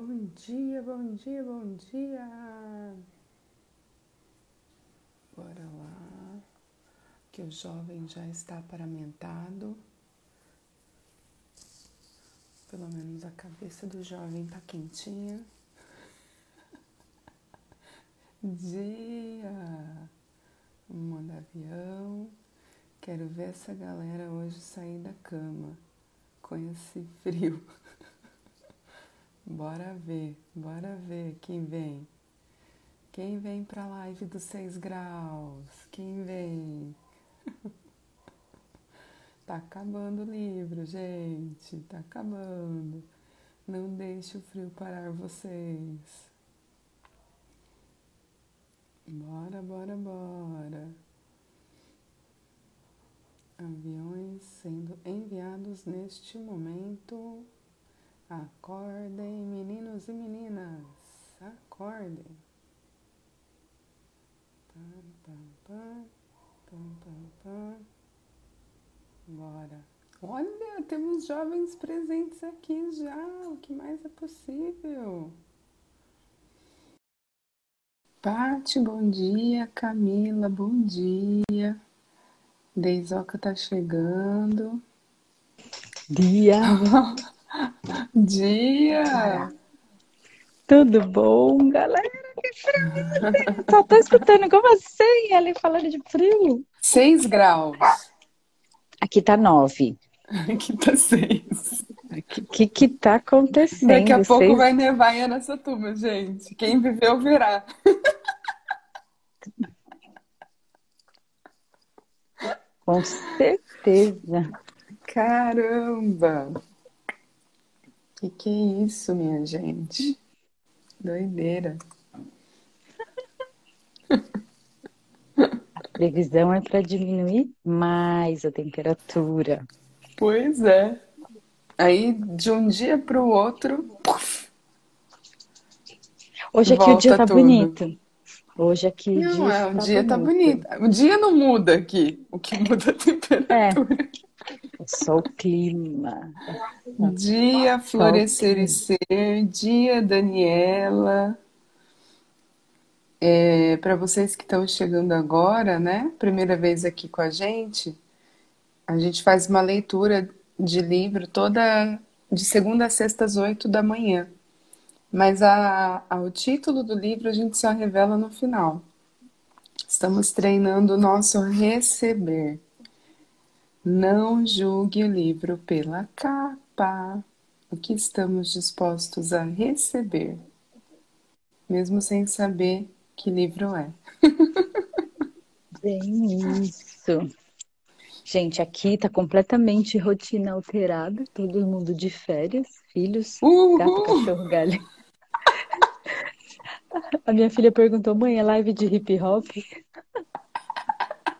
Bom dia, bom dia, bom dia. Bora lá, que o jovem já está paramentado. Pelo menos a cabeça do jovem tá quentinha. Dia, manda avião. Quero ver essa galera hoje sair da cama com esse frio. Bora ver, bora ver quem vem. Quem vem pra live dos 6 graus? Quem vem? tá acabando o livro, gente. Tá acabando. Não deixe o frio parar vocês. Bora, bora, bora. Aviões sendo enviados neste momento. Acordem, meninos e meninas, acordem. Pam, pam, pam, pam, pam, pam. Bora. Olha, temos jovens presentes aqui já. O que mais é possível? Pati, bom dia. Camila, bom dia. Deisoca tá chegando. Dia. Dia! Tudo bom, galera? Que frio! Só tô escutando com você e ela falando de frio. 6 graus. Aqui tá 9. Aqui tá 6. O que que tá acontecendo? Daqui a pouco vai nevar em Aracatuba, gente. Quem viveu verá. Com certeza. Caramba! Que que é isso, minha gente? Doideira. A previsão é para diminuir mais a temperatura. Pois é. Aí, de um dia para o outro. Puff, Hoje aqui o dia tá tudo. bonito. Hoje aqui o não, dia, é, o tá dia bonito. tá bonito. O dia não muda aqui. O que muda é a temperatura. É. Só o clima. Dia Florescer e Ser, dia Daniela. É, Para vocês que estão chegando agora, né? Primeira vez aqui com a gente, a gente faz uma leitura de livro toda de segunda a sexta às oito da manhã. Mas a, a, o título do livro a gente só revela no final. Estamos treinando o nosso receber. Não julgue o livro pela capa, o que estamos dispostos a receber, mesmo sem saber que livro é. Bem isso. Gente, aqui tá completamente rotina alterada, todo mundo de férias, filhos, Uhul. gato, cachorro, galho. A minha filha perguntou, mãe, é live de hip hop?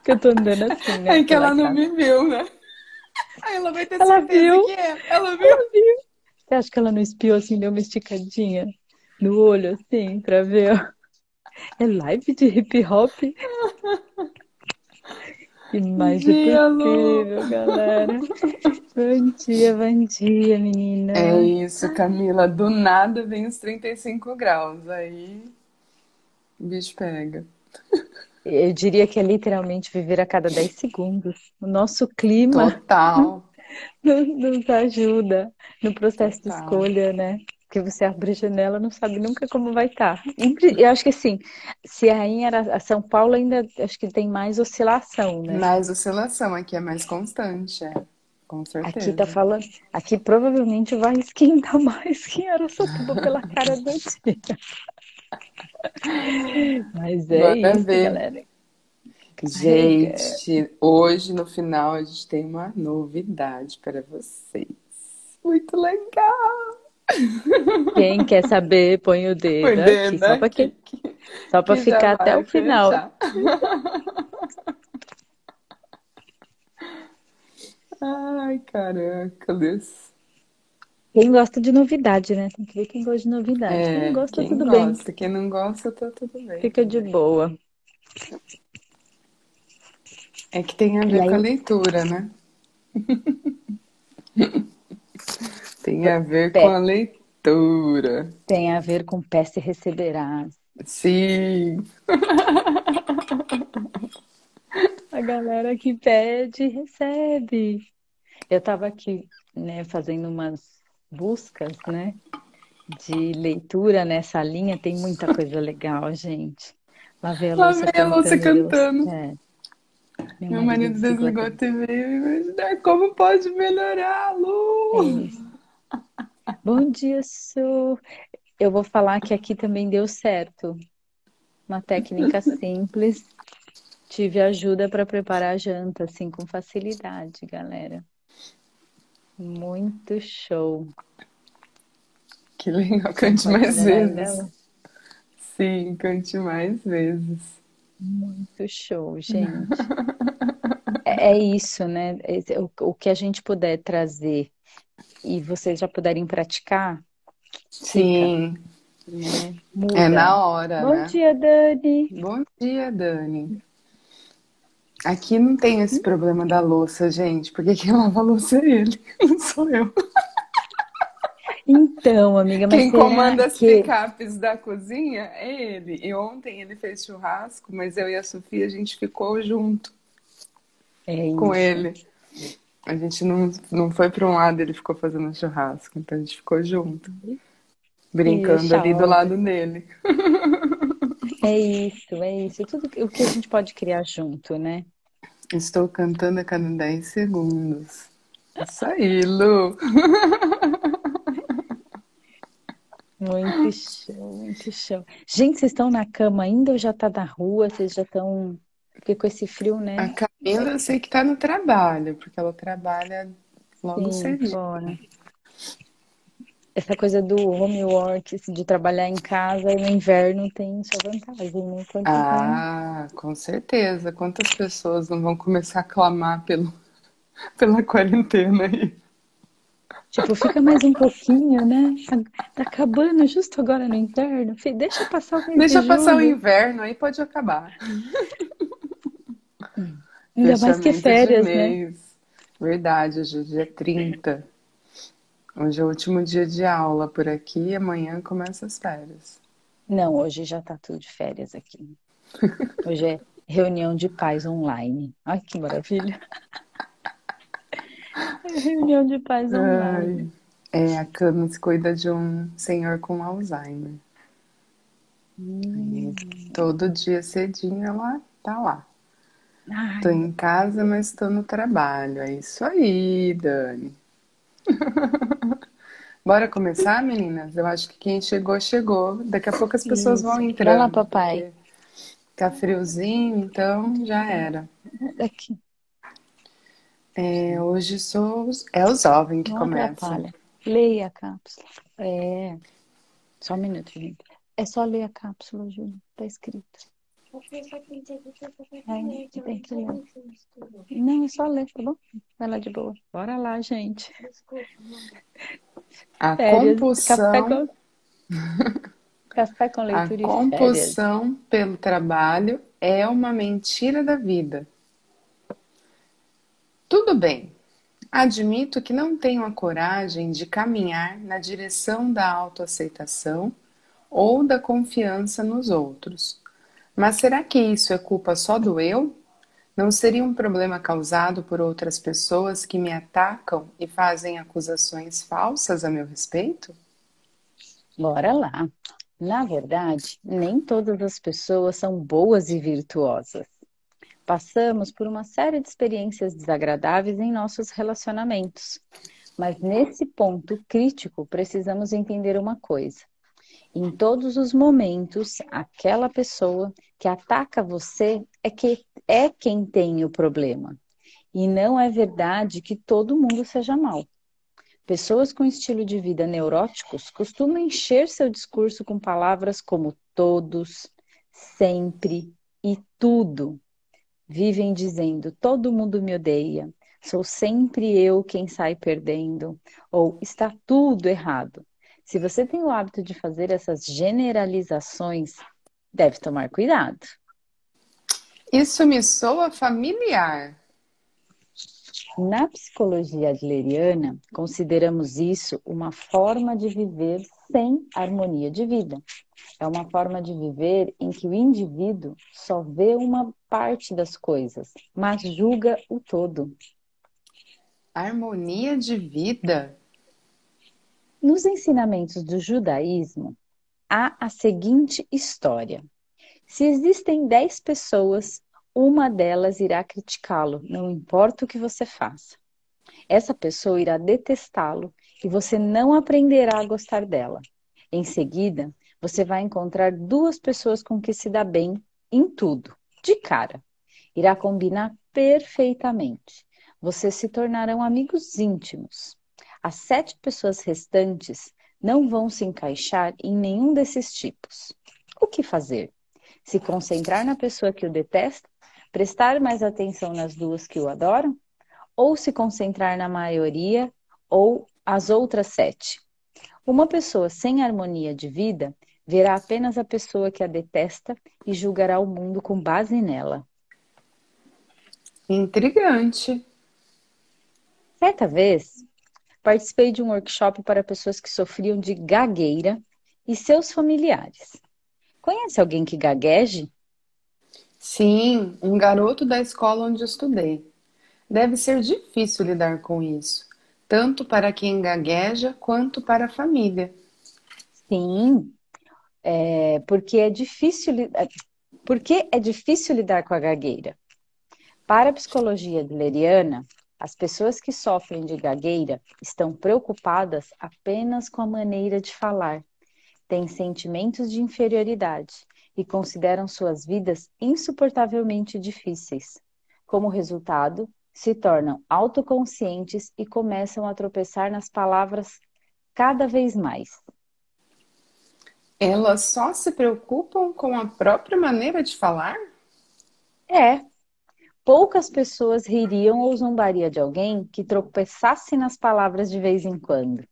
Que eu tô andando assim, né? É que ela não me viu, né? Aí ela vai ter ela certeza viu. que é. Ela viu? ela viu. Você acha que ela não espiou assim, deu uma esticadinha no olho, assim, pra ver. É live de hip hop? Que mais dia, é possível, galera. Bom dia, bom dia, menina. É isso, Camila. Do nada vem os 35 graus. Aí o bicho pega. Eu diria que é literalmente viver a cada 10 segundos. O nosso clima Total. nos ajuda no processo Total. de escolha, né? Porque você abre a janela, não sabe nunca como vai estar. Tá. Eu acho que assim, se aí era a São Paulo ainda acho que tem mais oscilação, né? Mais oscilação, aqui é mais constante, é. Com certeza. Aqui tá falando, aqui provavelmente vai esquentar mais que era Araçatuba pela cara do dia. Mas é Bora isso, ver. galera. Gente, hoje no final a gente tem uma novidade para vocês. Muito legal! Quem quer saber, põe o dedo, põe dedo aqui, só para que, só para ficar até o final. Ai, caraca, Deus. Quem gosta de novidade, né? Tem que ver quem gosta de novidade. É, quem não gosta, quem tudo gosta. bem. Quem não gosta, tá tudo bem. Fica de boa. É que tem a ver aí... com a leitura, né? tem a ver com a leitura. Tem a ver com peça e receberás. Sim. a galera que pede, recebe. Eu estava aqui, né, fazendo umas buscas, né, de leitura nessa linha. Tem muita coisa legal, gente. Lá vem a Lúcia cantando. Lúcia cantando. É. Meu, Meu marido, marido desligou a TV e imaginar como pode melhorar, Lu. É Bom dia, Su. Eu vou falar que aqui também deu certo. Uma técnica simples. Tive ajuda para preparar a janta, assim, com facilidade, galera. Muito show. Que legal, cante mais vezes. Dela? Sim, cante mais vezes. Muito show, gente. é, é, isso, né? O, o, que a gente puder trazer e vocês já puderem praticar. Sim. Fica, né? É na hora. Bom né? dia, Dani. Bom dia, Dani. Aqui não tem esse problema da louça, gente, porque quem lava a louça é ele, não sou eu. Então, amiga, mas Quem comanda as que... picapes da cozinha é ele. E ontem ele fez churrasco, mas eu e a Sofia, a gente ficou junto é com ele. A gente não, não foi para um lado, ele ficou fazendo churrasco, então a gente ficou junto. Brincando isso, ali do lado dele. É isso, é isso. Tudo o que a gente pode criar junto, né? Estou cantando a cada 10 segundos. Isso aí, Lu. Muito show, muito show. Gente, vocês estão na cama ainda ou já tá na rua? Vocês já estão. Porque com esse frio, né? A Camila eu sei que tá no trabalho, porque ela trabalha logo Sim, Fora essa coisa do homework, assim, de trabalhar em casa e no inverno tem sua vantagem, né? Quanto ah, com certeza. Quantas pessoas não vão começar a clamar pelo, pela quarentena aí? Tipo, fica mais um pouquinho, né? Tá acabando justo agora no inverno. Deixa passar o inverno. Deixa passar o inverno, aí pode acabar. Ainda mais que férias, né? Verdade, hoje é dia 30. Hoje é o último dia de aula por aqui e amanhã começa as férias. Não, hoje já tá tudo de férias aqui. Hoje é reunião de pais online. Ai, que maravilha. É reunião de pais online. É, a Camis cuida de um senhor com Alzheimer. Hum. todo dia cedinho ela tá lá. Ai. Tô em casa, mas tô no trabalho. É isso aí, Dani. Bora começar, meninas? Eu acho que quem chegou, chegou. Daqui a pouco as pessoas Isso. vão entrando. Vai lá, papai. Tá friozinho, então já era. Aqui. É, hoje sou, é o jovem que Não começa. Atrapalha. Leia a cápsula. É. Só um minuto, gente. É só ler a cápsula, Júlia. Tá escrito. Aí, tem que ler. Não, é só ler, tá bom? Vai lá de boa. Bora lá, gente. A férias, compulsão. Café com, café com leitura A compulsão pelo trabalho é uma mentira da vida. Tudo bem. Admito que não tenho a coragem de caminhar na direção da autoaceitação ou da confiança nos outros mas será que isso é culpa só do eu? Não seria um problema causado por outras pessoas que me atacam e fazem acusações falsas a meu respeito? Bora lá. Na verdade, nem todas as pessoas são boas e virtuosas. Passamos por uma série de experiências desagradáveis em nossos relacionamentos. Mas nesse ponto crítico, precisamos entender uma coisa. Em todos os momentos, aquela pessoa que ataca você é que é quem tem o problema. E não é verdade que todo mundo seja mal. Pessoas com estilo de vida neuróticos costumam encher seu discurso com palavras como todos, sempre e tudo. Vivem dizendo: todo mundo me odeia, sou sempre eu quem sai perdendo, ou está tudo errado. Se você tem o hábito de fazer essas generalizações, deve tomar cuidado. Isso me soa familiar. Na psicologia adleriana, consideramos isso uma forma de viver sem harmonia de vida. É uma forma de viver em que o indivíduo só vê uma parte das coisas, mas julga o todo. Harmonia de vida? Nos ensinamentos do judaísmo, há a seguinte história: se existem dez pessoas, uma delas irá criticá-lo, não importa o que você faça. Essa pessoa irá detestá-lo e você não aprenderá a gostar dela. Em seguida, você vai encontrar duas pessoas com que se dá bem em tudo, de cara. Irá combinar perfeitamente. Vocês se tornarão amigos íntimos. As sete pessoas restantes não vão se encaixar em nenhum desses tipos. O que fazer? Se concentrar na pessoa que o detesta, prestar mais atenção nas duas que o adoram, ou se concentrar na maioria ou as outras sete. Uma pessoa sem harmonia de vida verá apenas a pessoa que a detesta e julgará o mundo com base nela. Intrigante. Certa vez, participei de um workshop para pessoas que sofriam de gagueira e seus familiares. Conhece alguém que gagueje? Sim, um garoto da escola onde estudei. Deve ser difícil lidar com isso, tanto para quem gagueja quanto para a família. Sim, é, porque é difícil é, porque é difícil lidar com a gagueira. Para a psicologia adleriana, as pessoas que sofrem de gagueira estão preocupadas apenas com a maneira de falar têm sentimentos de inferioridade e consideram suas vidas insuportavelmente difíceis. Como resultado, se tornam autoconscientes e começam a tropeçar nas palavras cada vez mais. Elas só se preocupam com a própria maneira de falar? É. Poucas pessoas ririam ou zombariam de alguém que tropeçasse nas palavras de vez em quando.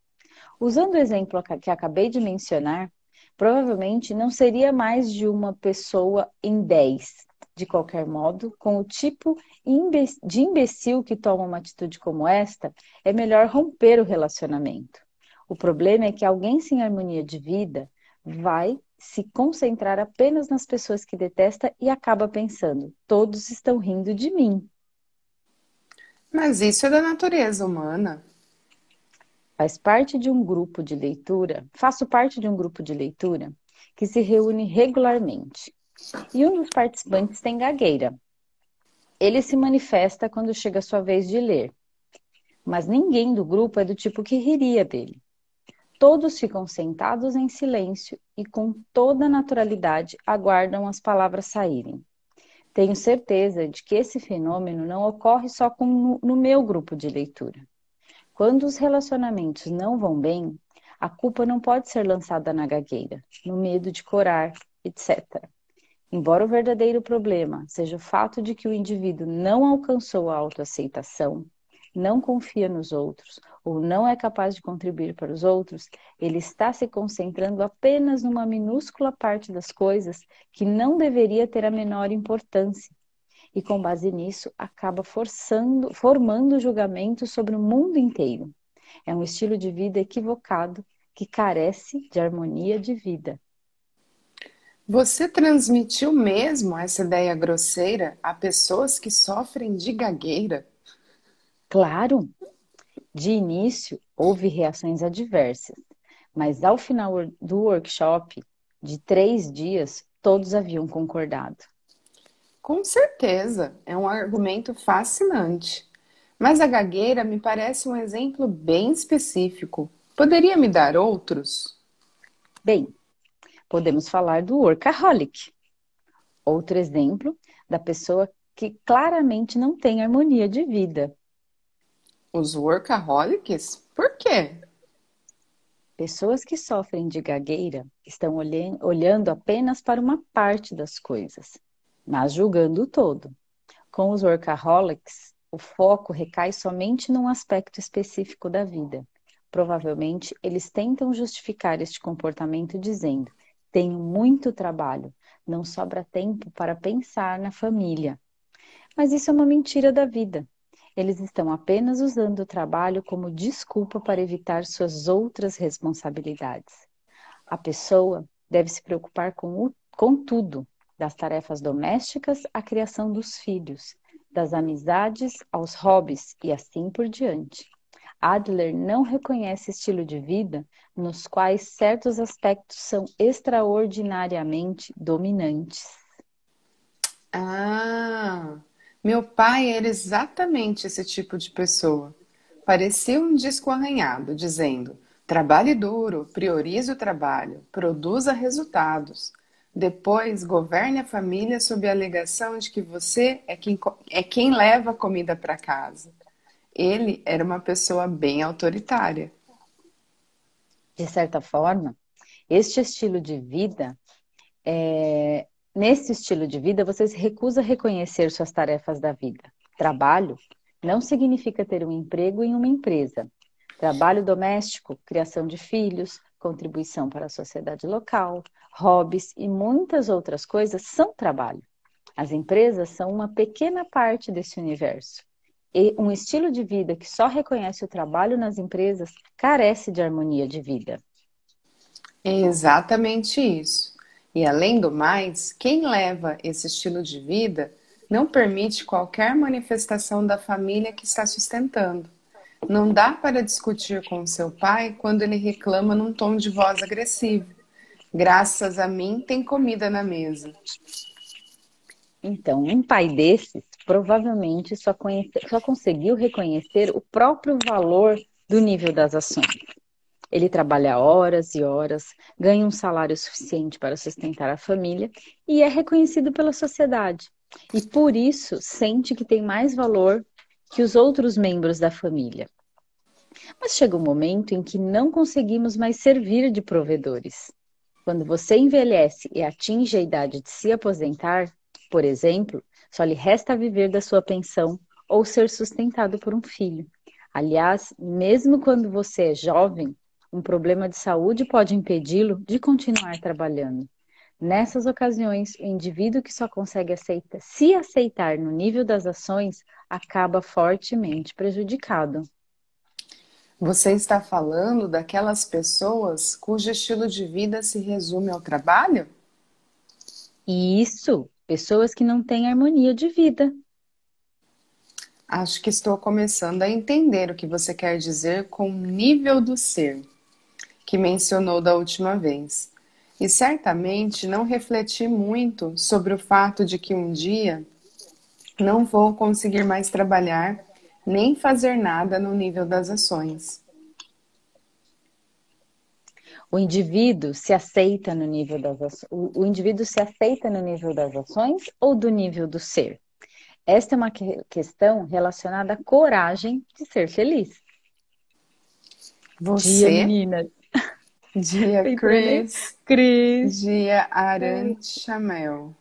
Usando o exemplo que acabei de mencionar, provavelmente não seria mais de uma pessoa em dez. De qualquer modo, com o tipo de imbecil que toma uma atitude como esta, é melhor romper o relacionamento. O problema é que alguém sem harmonia de vida vai se concentrar apenas nas pessoas que detesta e acaba pensando: todos estão rindo de mim. Mas isso é da natureza humana faz parte de um grupo de leitura, faço parte de um grupo de leitura que se reúne regularmente. E um dos participantes tem gagueira. Ele se manifesta quando chega a sua vez de ler. Mas ninguém do grupo é do tipo que riria dele. Todos ficam sentados em silêncio e, com toda naturalidade, aguardam as palavras saírem. Tenho certeza de que esse fenômeno não ocorre só com, no meu grupo de leitura. Quando os relacionamentos não vão bem, a culpa não pode ser lançada na gagueira, no medo de corar, etc. Embora o verdadeiro problema seja o fato de que o indivíduo não alcançou a autoaceitação, não confia nos outros ou não é capaz de contribuir para os outros, ele está se concentrando apenas numa minúscula parte das coisas que não deveria ter a menor importância e com base nisso acaba forçando, formando julgamento sobre o mundo inteiro. É um estilo de vida equivocado que carece de harmonia de vida. Você transmitiu mesmo essa ideia grosseira a pessoas que sofrem de gagueira? Claro! De início, houve reações adversas, mas ao final do workshop, de três dias, todos haviam concordado. Com certeza, é um argumento fascinante. Mas a gagueira me parece um exemplo bem específico. Poderia me dar outros? Bem, podemos falar do workaholic. Outro exemplo da pessoa que claramente não tem harmonia de vida. Os workaholics? Por quê? Pessoas que sofrem de gagueira estão olhando apenas para uma parte das coisas mas julgando o todo. Com os workaholics, o foco recai somente num aspecto específico da vida. Provavelmente, eles tentam justificar este comportamento dizendo: tenho muito trabalho, não sobra tempo para pensar na família. Mas isso é uma mentira da vida. Eles estão apenas usando o trabalho como desculpa para evitar suas outras responsabilidades. A pessoa deve se preocupar com, o, com tudo, das tarefas domésticas à criação dos filhos, das amizades aos hobbies e assim por diante. Adler não reconhece estilo de vida nos quais certos aspectos são extraordinariamente dominantes. Ah, meu pai era exatamente esse tipo de pessoa. Parecia um disco arranhado, dizendo: trabalhe duro, priorize o trabalho, produza resultados. Depois, governe a família sob a alegação de que você é quem, é quem leva a comida para casa. Ele era uma pessoa bem autoritária. De certa forma, este estilo de vida, é... nesse estilo de vida, você se recusa a reconhecer suas tarefas da vida. Trabalho não significa ter um emprego em uma empresa. Trabalho doméstico, criação de filhos, contribuição para a sociedade local, hobbies e muitas outras coisas são trabalho. As empresas são uma pequena parte desse universo. E um estilo de vida que só reconhece o trabalho nas empresas carece de harmonia de vida. É exatamente isso. E além do mais, quem leva esse estilo de vida não permite qualquer manifestação da família que está sustentando. Não dá para discutir com seu pai quando ele reclama num tom de voz agressivo. Graças a mim tem comida na mesa. Então, um pai desses provavelmente só, conhece, só conseguiu reconhecer o próprio valor do nível das ações. Ele trabalha horas e horas, ganha um salário suficiente para sustentar a família e é reconhecido pela sociedade. E por isso sente que tem mais valor que os outros membros da família. Mas chega um momento em que não conseguimos mais servir de provedores. Quando você envelhece e atinge a idade de se aposentar, por exemplo, só lhe resta viver da sua pensão ou ser sustentado por um filho. Aliás, mesmo quando você é jovem, um problema de saúde pode impedi-lo de continuar trabalhando. Nessas ocasiões, o indivíduo que só consegue aceita, se aceitar no nível das ações acaba fortemente prejudicado. Você está falando daquelas pessoas cujo estilo de vida se resume ao trabalho? Isso, pessoas que não têm harmonia de vida. Acho que estou começando a entender o que você quer dizer com o nível do ser, que mencionou da última vez. E certamente não refleti muito sobre o fato de que um dia não vou conseguir mais trabalhar nem fazer nada no nível das ações. O indivíduo se aceita no nível das ações, o, indivíduo se aceita no nível das ações ou do nível do ser? Esta é uma que, questão relacionada à coragem de ser feliz. Você, Dia, meninas. Dia Cris. Cris. Dia Aran Chamel.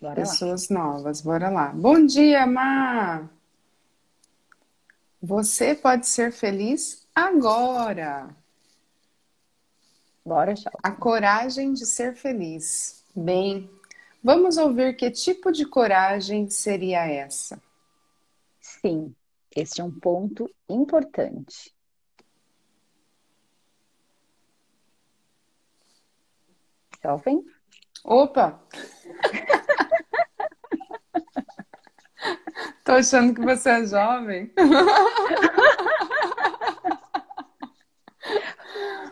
Bora Pessoas lá. novas, bora lá. Bom dia, Má! Você pode ser feliz agora. Bora, tchau. A coragem de ser feliz. Bem, vamos ouvir que tipo de coragem seria essa. Sim, este é um ponto importante. Jovem? Opa! Tô achando que você é jovem.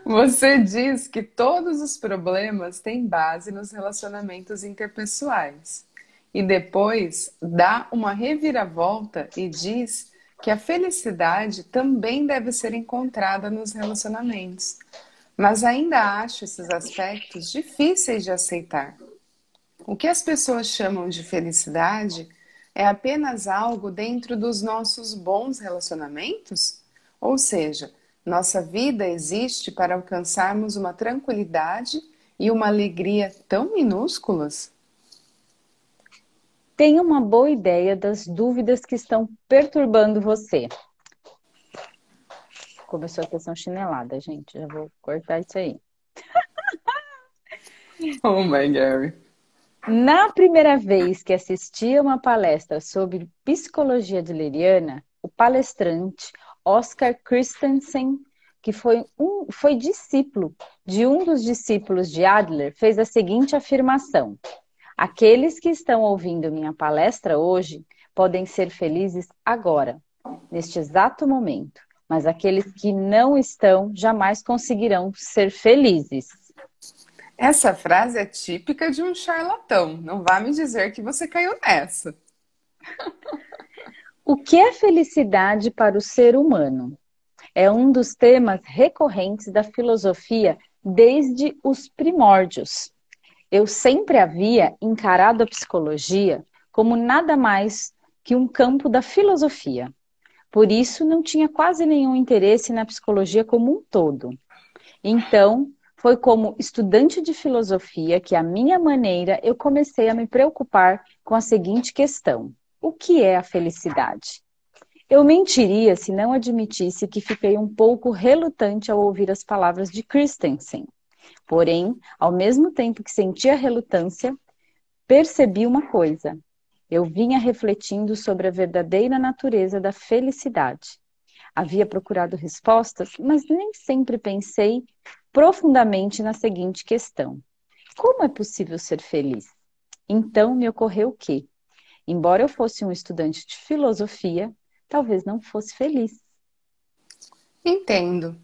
Você diz que todos os problemas têm base nos relacionamentos interpessoais. E depois dá uma reviravolta e diz que a felicidade também deve ser encontrada nos relacionamentos. Mas ainda acho esses aspectos difíceis de aceitar. O que as pessoas chamam de felicidade é apenas algo dentro dos nossos bons relacionamentos? Ou seja, nossa vida existe para alcançarmos uma tranquilidade e uma alegria tão minúsculas? Tenha uma boa ideia das dúvidas que estão perturbando você. Começou a questão chinelada, gente. Já vou cortar isso aí. Oh my Gary. Na primeira vez que assisti a uma palestra sobre psicologia adleriana, o palestrante Oscar Christensen, que foi, um, foi discípulo de um dos discípulos de Adler, fez a seguinte afirmação: Aqueles que estão ouvindo minha palestra hoje podem ser felizes agora, neste exato momento, mas aqueles que não estão jamais conseguirão ser felizes. Essa frase é típica de um charlatão. Não vá me dizer que você caiu nessa. o que é felicidade para o ser humano? É um dos temas recorrentes da filosofia desde os primórdios. Eu sempre havia encarado a psicologia como nada mais que um campo da filosofia. Por isso, não tinha quase nenhum interesse na psicologia como um todo. Então, foi como estudante de filosofia que, à minha maneira, eu comecei a me preocupar com a seguinte questão: o que é a felicidade? Eu mentiria se não admitisse que fiquei um pouco relutante ao ouvir as palavras de Christensen. Porém, ao mesmo tempo que sentia relutância, percebi uma coisa. Eu vinha refletindo sobre a verdadeira natureza da felicidade. Havia procurado respostas, mas nem sempre pensei profundamente na seguinte questão: como é possível ser feliz? Então me ocorreu que, embora eu fosse um estudante de filosofia, talvez não fosse feliz. Entendo.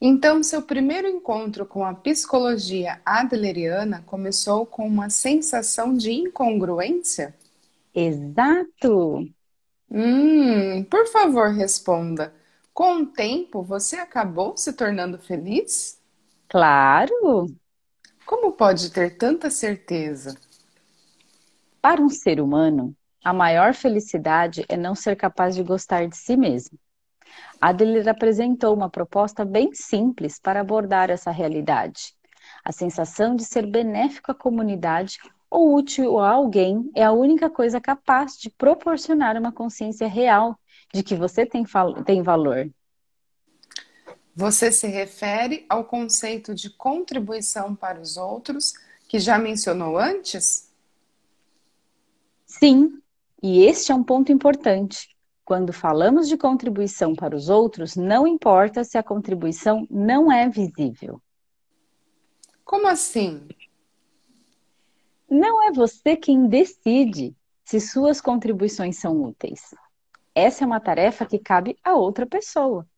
Então, seu primeiro encontro com a psicologia adleriana começou com uma sensação de incongruência? Exato! Hum, por favor, responda. Com o tempo, você acabou se tornando feliz? Claro! Como pode ter tanta certeza? Para um ser humano, a maior felicidade é não ser capaz de gostar de si mesmo. Adler apresentou uma proposta bem simples para abordar essa realidade. A sensação de ser benéfico à comunidade ou útil a alguém é a única coisa capaz de proporcionar uma consciência real de que você tem, tem valor. Você se refere ao conceito de contribuição para os outros que já mencionou antes? Sim, e este é um ponto importante. Quando falamos de contribuição para os outros, não importa se a contribuição não é visível. Como assim? Não é você quem decide se suas contribuições são úteis. Essa é uma tarefa que cabe a outra pessoa.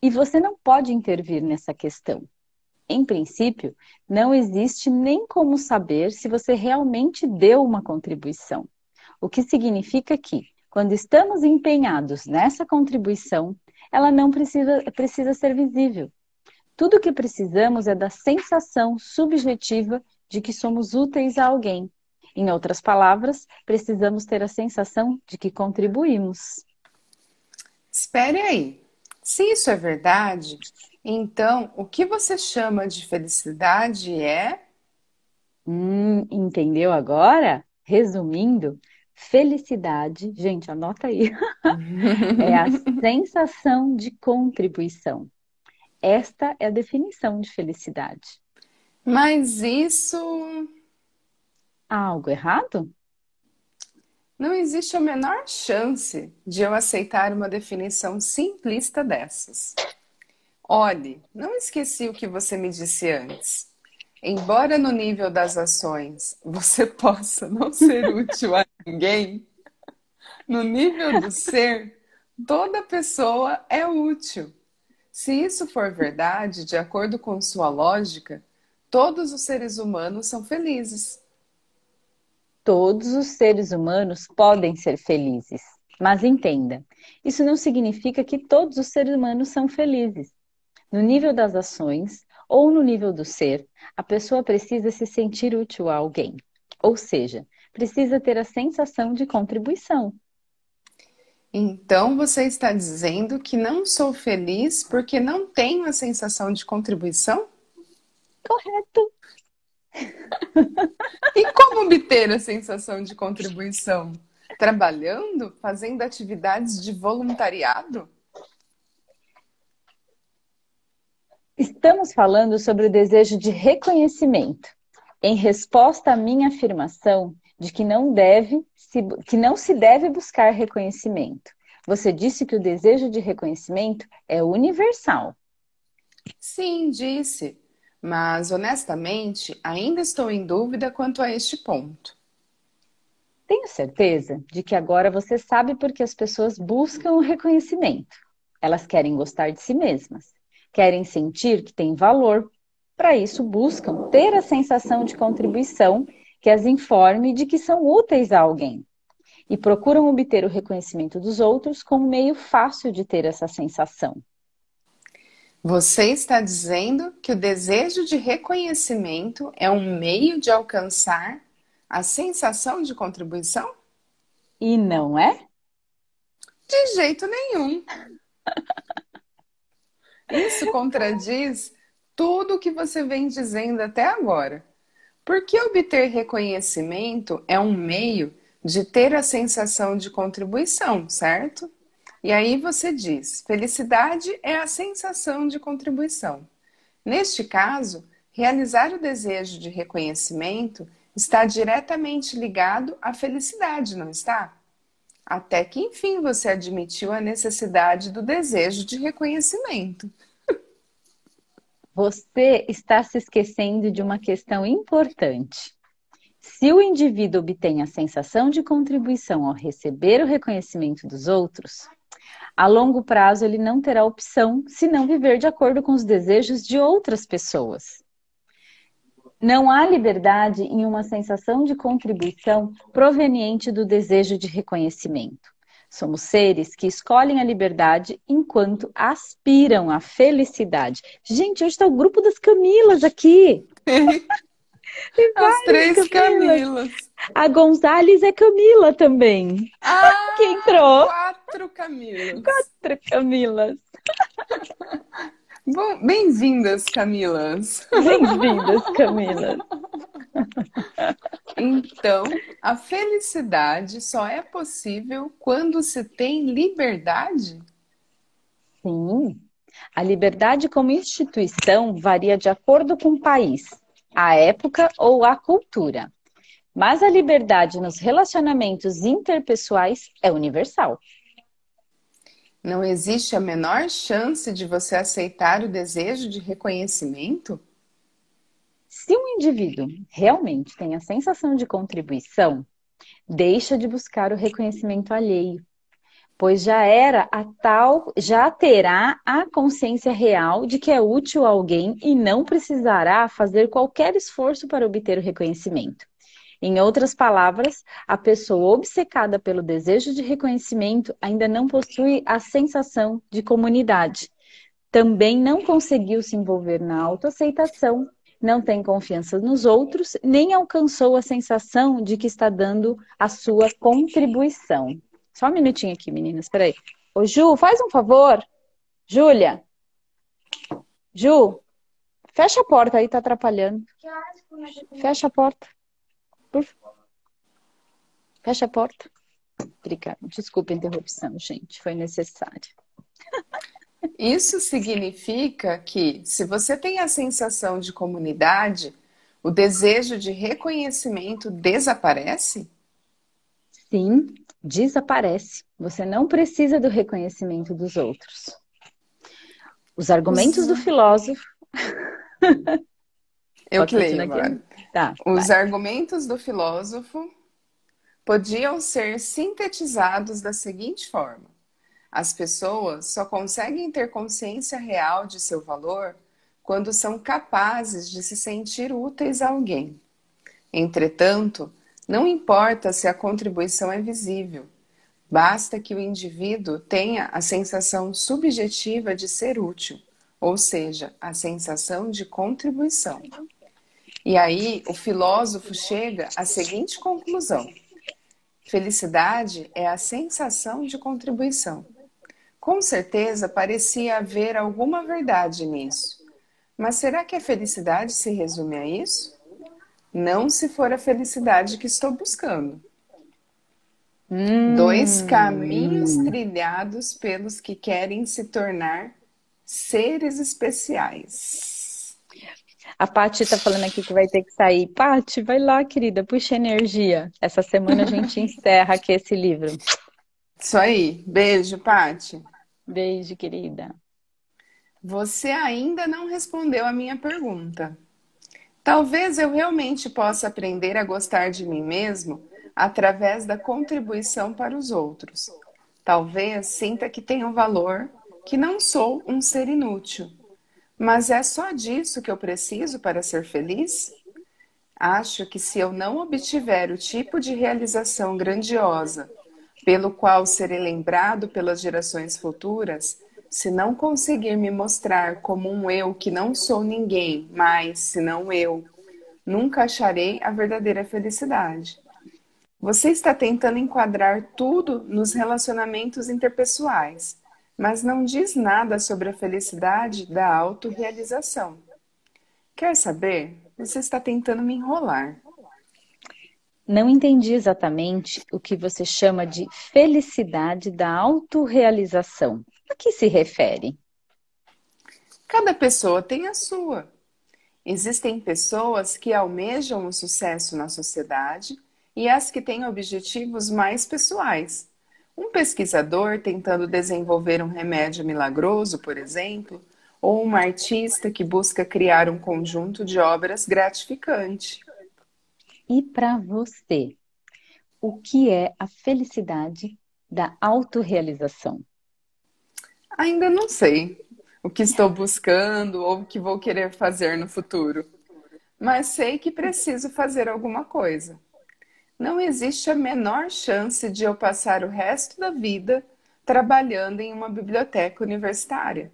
E você não pode intervir nessa questão. Em princípio, não existe nem como saber se você realmente deu uma contribuição. O que significa que, quando estamos empenhados nessa contribuição, ela não precisa, precisa ser visível. Tudo o que precisamos é da sensação subjetiva de que somos úteis a alguém. Em outras palavras, precisamos ter a sensação de que contribuímos. Espere aí. Se isso é verdade, então o que você chama de felicidade é. Hum, entendeu agora? Resumindo, felicidade, gente, anota aí, é a sensação de contribuição. Esta é a definição de felicidade. Mas isso. Há algo errado? Não existe a menor chance de eu aceitar uma definição simplista dessas. Olhe, não esqueci o que você me disse antes. Embora no nível das ações você possa não ser útil a ninguém, no nível do ser, toda pessoa é útil. Se isso for verdade, de acordo com sua lógica, todos os seres humanos são felizes todos os seres humanos podem ser felizes. Mas entenda, isso não significa que todos os seres humanos são felizes. No nível das ações ou no nível do ser, a pessoa precisa se sentir útil a alguém. Ou seja, precisa ter a sensação de contribuição. Então você está dizendo que não sou feliz porque não tenho a sensação de contribuição? Correto e como obter a sensação de contribuição? Trabalhando? Fazendo atividades de voluntariado? Estamos falando sobre o desejo de reconhecimento. em resposta à minha afirmação de que não deve se, que não se deve buscar reconhecimento. Você disse que o desejo de reconhecimento é universal. Sim, disse. Mas, honestamente, ainda estou em dúvida quanto a este ponto. Tenho certeza de que agora você sabe por que as pessoas buscam o reconhecimento. Elas querem gostar de si mesmas, querem sentir que têm valor. Para isso, buscam ter a sensação de contribuição que as informe de que são úteis a alguém. E procuram obter o reconhecimento dos outros como meio fácil de ter essa sensação. Você está dizendo que o desejo de reconhecimento é um meio de alcançar a sensação de contribuição? E não é? De jeito nenhum. Isso contradiz tudo o que você vem dizendo até agora. Porque obter reconhecimento é um meio de ter a sensação de contribuição, certo? E aí você diz: felicidade é a sensação de contribuição. Neste caso, realizar o desejo de reconhecimento está diretamente ligado à felicidade, não está? Até que enfim você admitiu a necessidade do desejo de reconhecimento. Você está se esquecendo de uma questão importante. Se o indivíduo obtém a sensação de contribuição ao receber o reconhecimento dos outros, a longo prazo ele não terá opção se não viver de acordo com os desejos de outras pessoas. Não há liberdade em uma sensação de contribuição proveniente do desejo de reconhecimento. Somos seres que escolhem a liberdade enquanto aspiram à felicidade. Gente, hoje está o grupo das Camilas aqui. As três Camilas. Camilas. A Gonzales é Camila também. Ah, que entrou. Quatro Camilas. Quatro Camilas. Bom, bem-vindas, Camilas. Bem-vindas, Camilas. Então, a felicidade só é possível quando se tem liberdade? Sim. A liberdade como instituição varia de acordo com o país, a época ou a cultura. Mas a liberdade nos relacionamentos interpessoais é universal. Não existe a menor chance de você aceitar o desejo de reconhecimento? Se um indivíduo realmente tem a sensação de contribuição, deixa de buscar o reconhecimento alheio, pois já era a tal, já terá a consciência real de que é útil a alguém e não precisará fazer qualquer esforço para obter o reconhecimento. Em outras palavras, a pessoa obcecada pelo desejo de reconhecimento ainda não possui a sensação de comunidade. Também não conseguiu se envolver na autoaceitação, não tem confiança nos outros, nem alcançou a sensação de que está dando a sua contribuição. Só um minutinho aqui, meninas, espera aí. Ô, Ju, faz um favor. Júlia. Ju, fecha a porta aí, tá atrapalhando. Fecha a porta. Por favor. Fecha a porta. Obrigada. Desculpa a interrupção, gente. Foi necessário. Isso significa que, se você tem a sensação de comunidade, o desejo de reconhecimento desaparece? Sim, desaparece. Você não precisa do reconhecimento dos outros. Os argumentos do filósofo. Eu que leio agora. Tá, Os vai. argumentos do filósofo podiam ser sintetizados da seguinte forma: as pessoas só conseguem ter consciência real de seu valor quando são capazes de se sentir úteis a alguém. Entretanto, não importa se a contribuição é visível, basta que o indivíduo tenha a sensação subjetiva de ser útil, ou seja, a sensação de contribuição. E aí o filósofo chega à seguinte conclusão: felicidade é a sensação de contribuição. Com certeza parecia haver alguma verdade nisso. Mas será que a felicidade se resume a isso? Não se for a felicidade que estou buscando. Hum. Dois caminhos trilhados pelos que querem se tornar seres especiais. A Paty está falando aqui que vai ter que sair. Paty, vai lá, querida, puxa energia. Essa semana a gente encerra aqui esse livro. Isso aí. Beijo, Paty. Beijo, querida. Você ainda não respondeu a minha pergunta. Talvez eu realmente possa aprender a gostar de mim mesmo através da contribuição para os outros. Talvez sinta que tenho valor, que não sou um ser inútil. Mas é só disso que eu preciso para ser feliz? Acho que se eu não obtiver o tipo de realização grandiosa pelo qual serei lembrado pelas gerações futuras, se não conseguir me mostrar como um eu que não sou ninguém mais senão eu, nunca acharei a verdadeira felicidade. Você está tentando enquadrar tudo nos relacionamentos interpessoais, mas não diz nada sobre a felicidade da autorrealização. Quer saber? Você está tentando me enrolar. Não entendi exatamente o que você chama de felicidade da autorrealização. A que se refere? Cada pessoa tem a sua. Existem pessoas que almejam o sucesso na sociedade e as que têm objetivos mais pessoais. Um pesquisador tentando desenvolver um remédio milagroso, por exemplo, ou um artista que busca criar um conjunto de obras gratificante. E para você, o que é a felicidade da autorrealização? Ainda não sei o que estou buscando ou o que vou querer fazer no futuro, mas sei que preciso fazer alguma coisa não existe a menor chance de eu passar o resto da vida trabalhando em uma biblioteca universitária.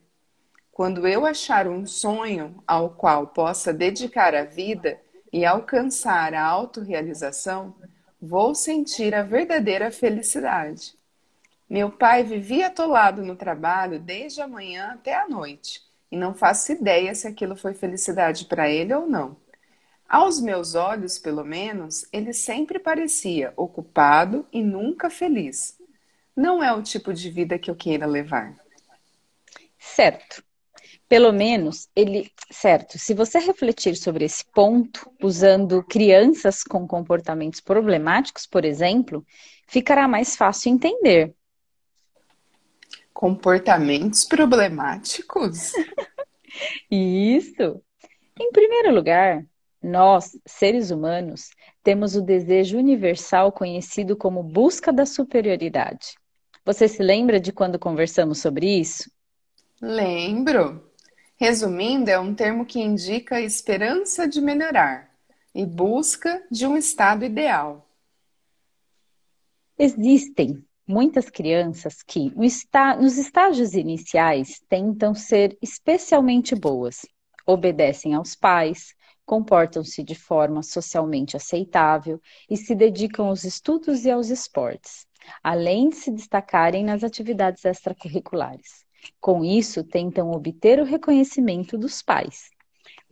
Quando eu achar um sonho ao qual possa dedicar a vida e alcançar a autorrealização, vou sentir a verdadeira felicidade. Meu pai vivia atolado no trabalho desde a manhã até a noite e não faço ideia se aquilo foi felicidade para ele ou não. Aos meus olhos, pelo menos, ele sempre parecia ocupado e nunca feliz. Não é o tipo de vida que eu queira levar. Certo. Pelo menos ele. Certo. Se você refletir sobre esse ponto, usando crianças com comportamentos problemáticos, por exemplo, ficará mais fácil entender. Comportamentos problemáticos? Isso. Em primeiro lugar, nós, seres humanos, temos o desejo universal conhecido como busca da superioridade. Você se lembra de quando conversamos sobre isso? Lembro. Resumindo, é um termo que indica a esperança de melhorar e busca de um estado ideal. Existem muitas crianças que, nos estágios iniciais, tentam ser especialmente boas, obedecem aos pais, comportam-se de forma socialmente aceitável e se dedicam aos estudos e aos esportes, além de se destacarem nas atividades extracurriculares. Com isso, tentam obter o reconhecimento dos pais.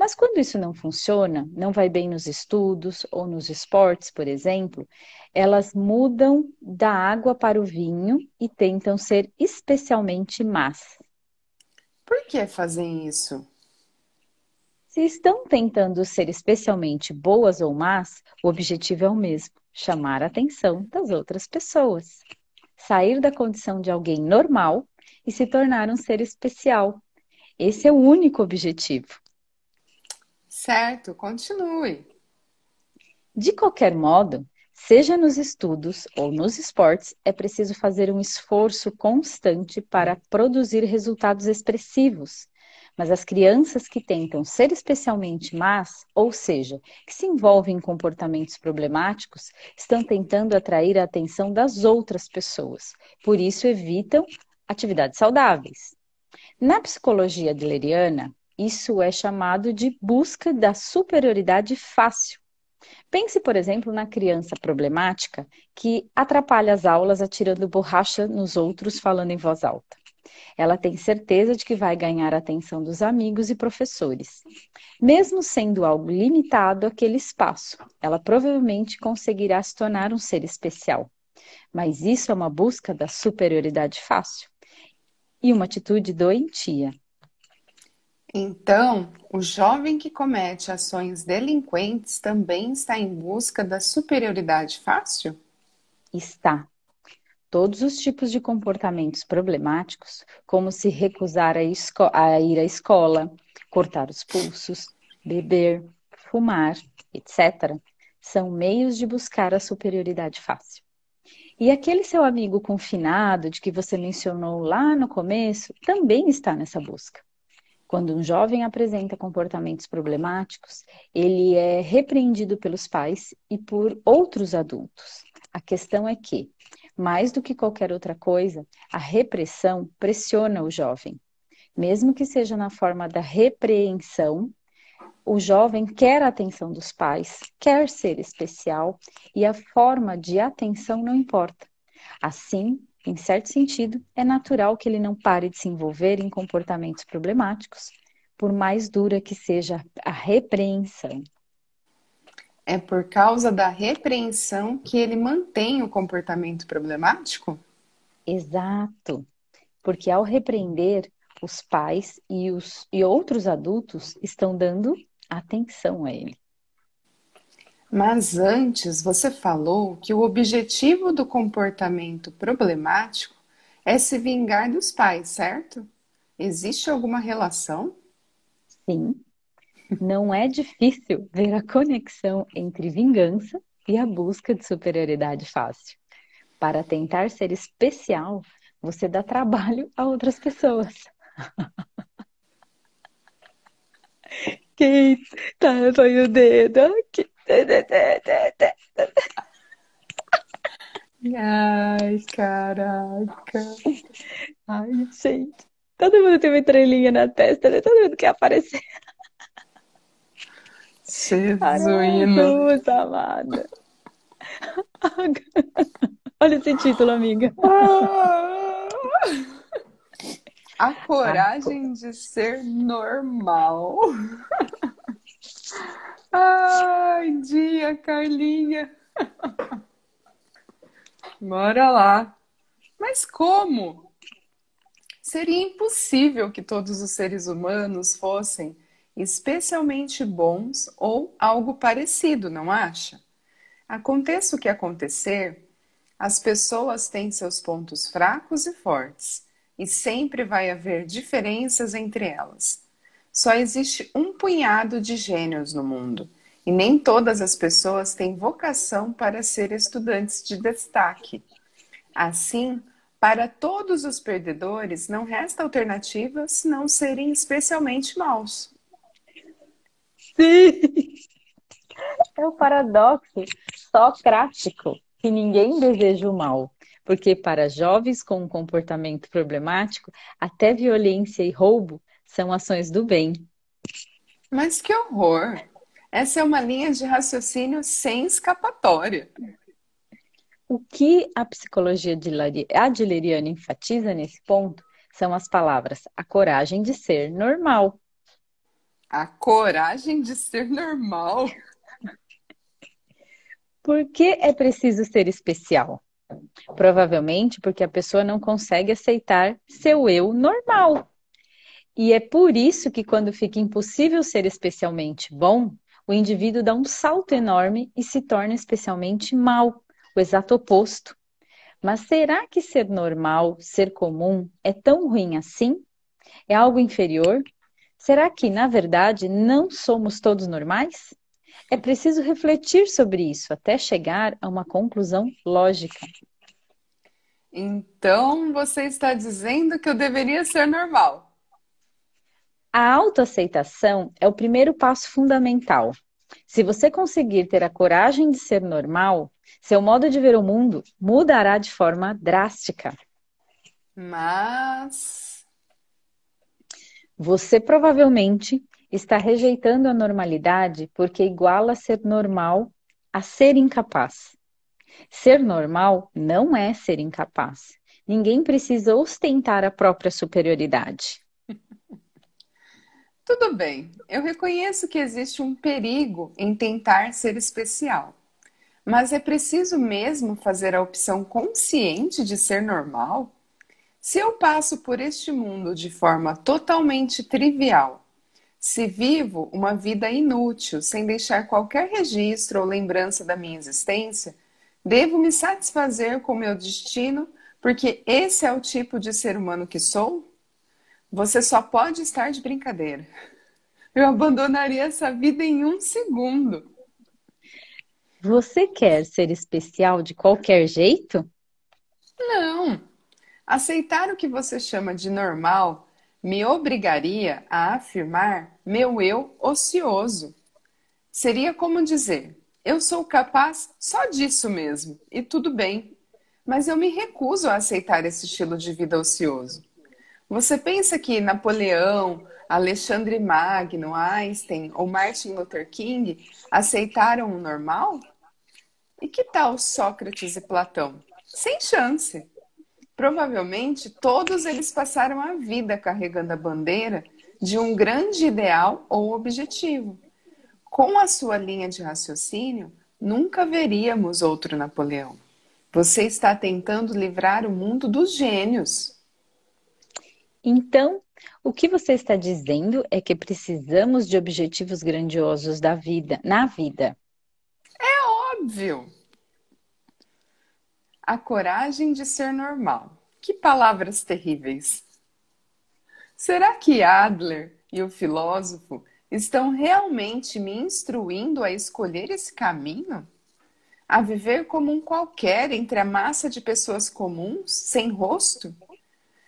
Mas quando isso não funciona, não vai bem nos estudos ou nos esportes, por exemplo, elas mudam da água para o vinho e tentam ser especialmente más. Por que fazem isso? Se estão tentando ser especialmente boas ou más, o objetivo é o mesmo: chamar a atenção das outras pessoas. Sair da condição de alguém normal e se tornar um ser especial. Esse é o único objetivo. Certo, continue. De qualquer modo, seja nos estudos ou nos esportes, é preciso fazer um esforço constante para produzir resultados expressivos mas as crianças que tentam ser especialmente más, ou seja, que se envolvem em comportamentos problemáticos, estão tentando atrair a atenção das outras pessoas. Por isso, evitam atividades saudáveis. Na psicologia adleriana, isso é chamado de busca da superioridade fácil. Pense, por exemplo, na criança problemática que atrapalha as aulas atirando borracha nos outros falando em voz alta. Ela tem certeza de que vai ganhar a atenção dos amigos e professores. Mesmo sendo algo limitado aquele espaço, ela provavelmente conseguirá se tornar um ser especial. Mas isso é uma busca da superioridade fácil e uma atitude doentia. Então, o jovem que comete ações delinquentes também está em busca da superioridade fácil? Está. Todos os tipos de comportamentos problemáticos, como se recusar a, a ir à escola, cortar os pulsos, beber, fumar, etc., são meios de buscar a superioridade fácil. E aquele seu amigo confinado, de que você mencionou lá no começo, também está nessa busca. Quando um jovem apresenta comportamentos problemáticos, ele é repreendido pelos pais e por outros adultos. A questão é que, mais do que qualquer outra coisa, a repressão pressiona o jovem. Mesmo que seja na forma da repreensão, o jovem quer a atenção dos pais, quer ser especial e a forma de atenção não importa. Assim, em certo sentido, é natural que ele não pare de se envolver em comportamentos problemáticos, por mais dura que seja a repreensão. É por causa da repreensão que ele mantém o comportamento problemático? Exato. Porque ao repreender, os pais e, os, e outros adultos estão dando atenção a ele. Mas antes você falou que o objetivo do comportamento problemático é se vingar dos pais, certo? Existe alguma relação? Sim. Não é difícil ver a conexão entre vingança e a busca de superioridade fácil. Para tentar ser especial, você dá trabalho a outras pessoas. Quem tá, foi o dedo aqui. Ai, caraca. Ai, gente. Todo mundo tem uma estrelinha na testa, né? Todo mundo quer aparecer. Jesuíno. Jesus, amada. Olha esse título, amiga. A coragem de ser normal. Ai, dia, Carlinha. Bora lá. Mas como? Seria impossível que todos os seres humanos fossem especialmente bons ou algo parecido, não acha? Aconteça o que acontecer, as pessoas têm seus pontos fracos e fortes, e sempre vai haver diferenças entre elas. Só existe um punhado de gênios no mundo, e nem todas as pessoas têm vocação para ser estudantes de destaque. Assim, para todos os perdedores, não resta alternativa senão serem especialmente maus. Sim! É o paradoxo socrático que ninguém deseja o mal, porque para jovens com um comportamento problemático, até violência e roubo são ações do bem. Mas que horror! Essa é uma linha de raciocínio sem escapatória. O que a psicologia adleriana enfatiza nesse ponto são as palavras a coragem de ser normal. A coragem de ser normal? Por que é preciso ser especial? Provavelmente porque a pessoa não consegue aceitar seu eu normal. E é por isso que, quando fica impossível ser especialmente bom, o indivíduo dá um salto enorme e se torna especialmente mal, o exato oposto. Mas será que ser normal, ser comum, é tão ruim assim? É algo inferior? Será que, na verdade, não somos todos normais? É preciso refletir sobre isso até chegar a uma conclusão lógica. Então, você está dizendo que eu deveria ser normal? A autoaceitação é o primeiro passo fundamental. Se você conseguir ter a coragem de ser normal, seu modo de ver o mundo mudará de forma drástica. Mas. Você provavelmente está rejeitando a normalidade porque iguala ser normal a ser incapaz. Ser normal não é ser incapaz. Ninguém precisa ostentar a própria superioridade. Tudo bem, eu reconheço que existe um perigo em tentar ser especial. Mas é preciso mesmo fazer a opção consciente de ser normal? Se eu passo por este mundo de forma totalmente trivial, Se vivo uma vida inútil, sem deixar qualquer registro ou lembrança da minha existência, devo me satisfazer com meu destino, porque esse é o tipo de ser humano que sou? Você só pode estar de brincadeira. Eu abandonaria essa vida em um segundo. Você quer ser especial de qualquer jeito? Não. Aceitar o que você chama de normal me obrigaria a afirmar meu eu ocioso. Seria como dizer: eu sou capaz só disso mesmo, e tudo bem. Mas eu me recuso a aceitar esse estilo de vida ocioso. Você pensa que Napoleão, Alexandre Magno, Einstein ou Martin Luther King aceitaram o normal? E que tal Sócrates e Platão? Sem chance. Provavelmente todos eles passaram a vida carregando a bandeira de um grande ideal ou objetivo. Com a sua linha de raciocínio, nunca veríamos outro Napoleão. Você está tentando livrar o mundo dos gênios. Então, o que você está dizendo é que precisamos de objetivos grandiosos da vida, na vida. É óbvio. A coragem de ser normal. Que palavras terríveis. Será que Adler e o filósofo estão realmente me instruindo a escolher esse caminho? A viver como um qualquer entre a massa de pessoas comuns, sem rosto?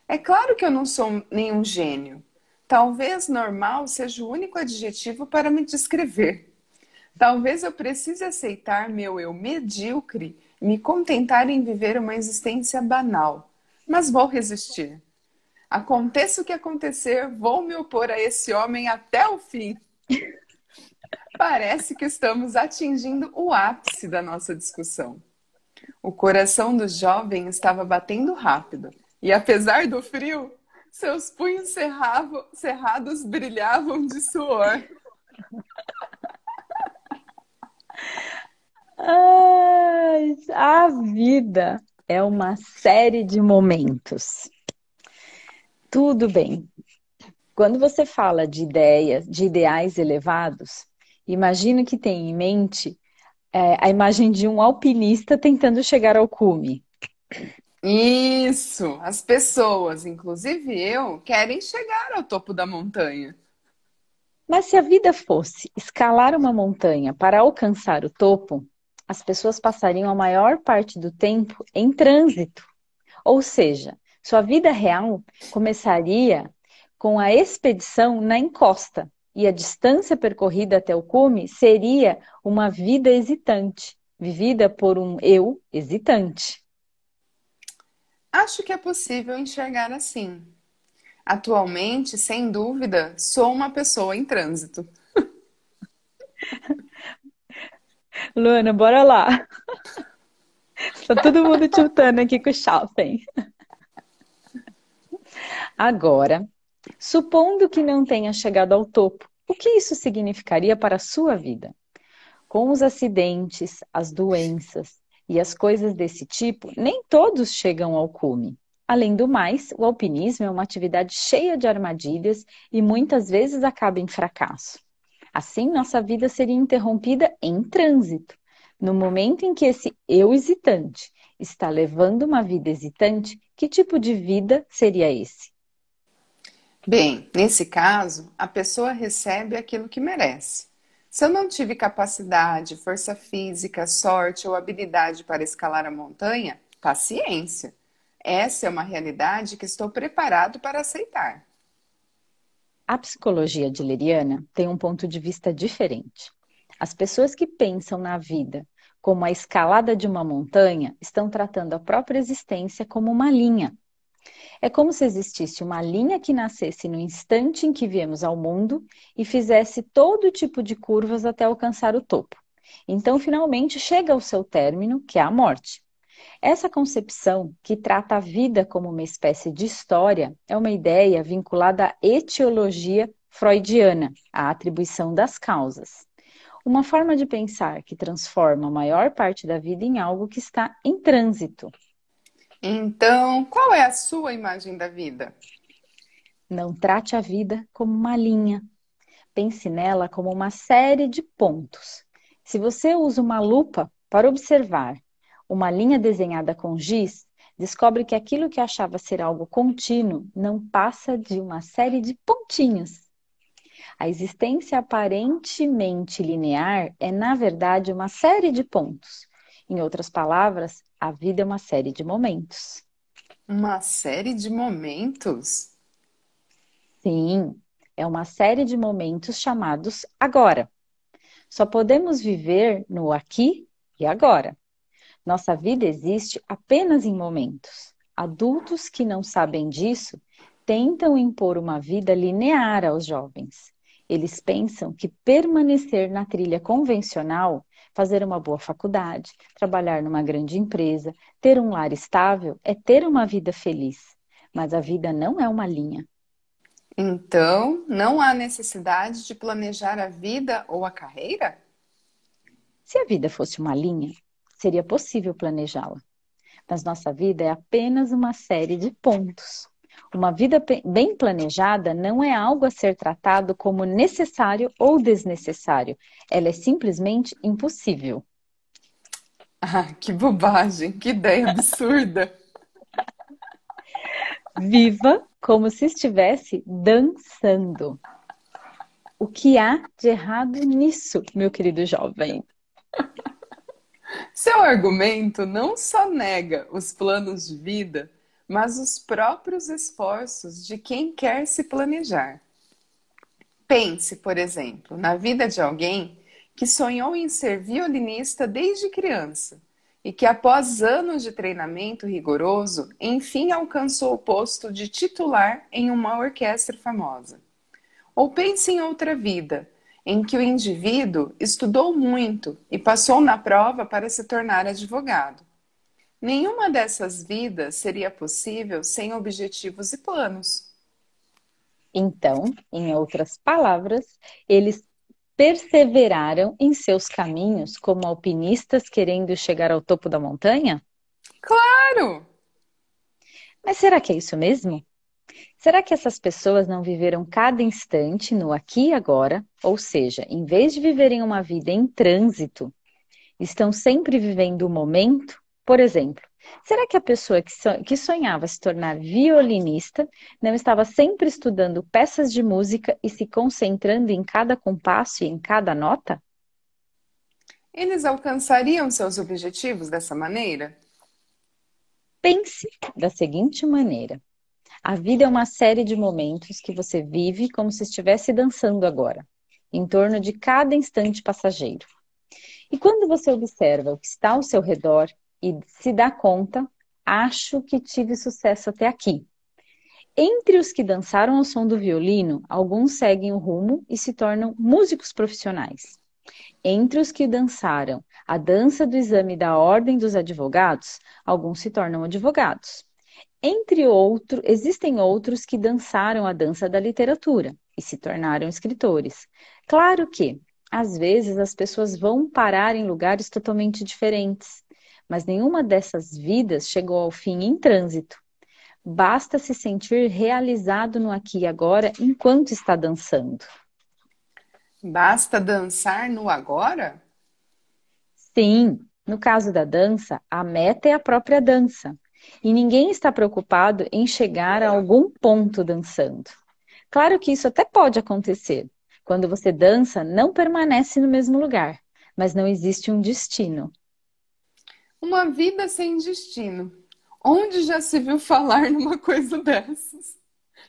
É claro que eu não sou nenhum gênio. Talvez normal seja o único adjetivo para me descrever. Talvez eu precise aceitar meu eu medíocre e me contentar em viver uma existência banal. Mas vou resistir. Aconteça o que acontecer, vou me opor a esse homem até o fim. Parece que estamos atingindo o ápice da nossa discussão. O coração do jovem estava batendo rápido e, apesar do frio, seus punhos cerrados brilhavam de suor. Ai, a vida é uma série de momentos. Tudo bem. Quando você fala de ideias, de ideais elevados, imagino que tem em mente é, a imagem de um alpinista tentando chegar ao cume. Isso! As pessoas, inclusive eu, querem chegar ao topo da montanha. Mas se a vida fosse escalar uma montanha para alcançar o topo, as pessoas passariam a maior parte do tempo em trânsito. Ou seja, sua vida real começaria com a expedição na encosta e a distância percorrida até o cume seria uma vida hesitante, vivida por um eu hesitante. Acho que é possível enxergar assim. Atualmente, sem dúvida, sou uma pessoa em trânsito. Luana, bora lá. Tá todo mundo tiltando aqui com o shopping. Agora, supondo que não tenha chegado ao topo, o que isso significaria para a sua vida? Com os acidentes, as doenças e as coisas desse tipo, nem todos chegam ao cume. Além do mais, o alpinismo é uma atividade cheia de armadilhas e muitas vezes acaba em fracasso. Assim, nossa vida seria interrompida em trânsito. No momento em que esse eu hesitante está levando uma vida hesitante, que tipo de vida seria esse? Bem, nesse caso, a pessoa recebe aquilo que merece. Se eu não tive capacidade, força física, sorte ou habilidade para escalar a montanha, paciência. Essa é uma realidade que estou preparado para aceitar. A psicologia adleriana tem um ponto de vista diferente. As pessoas que pensam na vida como a escalada de uma montanha estão tratando a própria existência como uma linha. É como se existisse uma linha que nascesse no instante em que viemos ao mundo e fizesse todo tipo de curvas até alcançar o topo. Então, finalmente, chega ao seu término, que é a morte. Essa concepção, que trata a vida como uma espécie de história, é uma ideia vinculada à etiologia freudiana, à atribuição das causas. Uma forma de pensar que transforma a maior parte da vida em algo que está em trânsito. Então, qual é a sua imagem da vida? Não trate a vida como uma linha. pense nela como uma série de pontos. Se você usa uma lupa para observar uma linha desenhada com giz, descobre que aquilo que achava ser algo contínuo não passa de uma série de pontinhos. A existência aparentemente linear é, na verdade, uma série de pontos. Em outras palavras, a vida é uma série de momentos. Uma série de momentos? Sim, é uma série de momentos chamados agora. Só podemos viver no aqui e agora. Nossa vida existe apenas em momentos. Adultos que não sabem disso tentam impor uma vida linear aos jovens. Eles pensam que permanecer na trilha convencional, fazer uma boa faculdade, trabalhar numa grande empresa, ter um lar estável, é ter uma vida feliz. Mas a vida não é uma linha. Então, não há necessidade de planejar a vida ou a carreira? Se a vida fosse uma linha, seria possível planejá-la. Mas nossa vida é apenas uma série de pontos. Uma vida bem planejada não é algo a ser tratado como necessário ou desnecessário. Ela é simplesmente impossível. Ah, que bobagem, que ideia absurda. Viva como se estivesse dançando. O que há de errado nisso, meu querido jovem? Seu argumento não só nega os planos de vida, mas os próprios esforços de quem quer se planejar. Pense, por exemplo, na vida de alguém que sonhou em ser violinista desde criança e que, após anos de treinamento rigoroso, enfim alcançou o posto de titular em uma orquestra famosa. Ou pense em outra vida em que o indivíduo estudou muito e passou na prova para se tornar advogado. Nenhuma dessas vidas seria possível sem objetivos e planos. Então, em outras palavras, eles perseveraram em seus caminhos como alpinistas querendo chegar ao topo da montanha? Claro! Mas será que é isso mesmo? Será que essas pessoas não viveram cada instante no aqui e agora? Ou seja, em vez de viverem uma vida em trânsito, estão sempre vivendo o momento? Por exemplo, será que a pessoa que sonhava se tornar violinista não estava sempre estudando peças de música e se concentrando em cada compasso e em cada nota? Eles alcançariam seus objetivos dessa maneira? Pense da seguinte maneira: a vida é uma série de momentos que você vive como se estivesse dançando agora, em torno de cada instante passageiro. E quando você observa o que está ao seu redor e se dá conta, acho que tive sucesso até aqui. Entre os que dançaram ao som do violino, alguns seguem o rumo e se tornam músicos profissionais. Entre os que dançaram a dança do exame da Ordem dos Advogados, alguns se tornam advogados. Entre outros, existem outros que dançaram a dança da literatura e se tornaram escritores. Claro que, às vezes, as pessoas vão parar em lugares totalmente diferentes, mas nenhuma dessas vidas chegou ao fim em trânsito. Basta se sentir realizado no aqui e agora enquanto está dançando. Basta dançar no agora? Sim, no caso da dança, a meta é a própria dança. E ninguém está preocupado em chegar a algum ponto dançando. Claro que isso até pode acontecer. Quando você dança, não permanece no mesmo lugar, mas não existe um destino. Uma vida sem destino. Onde já se viu falar numa coisa dessas?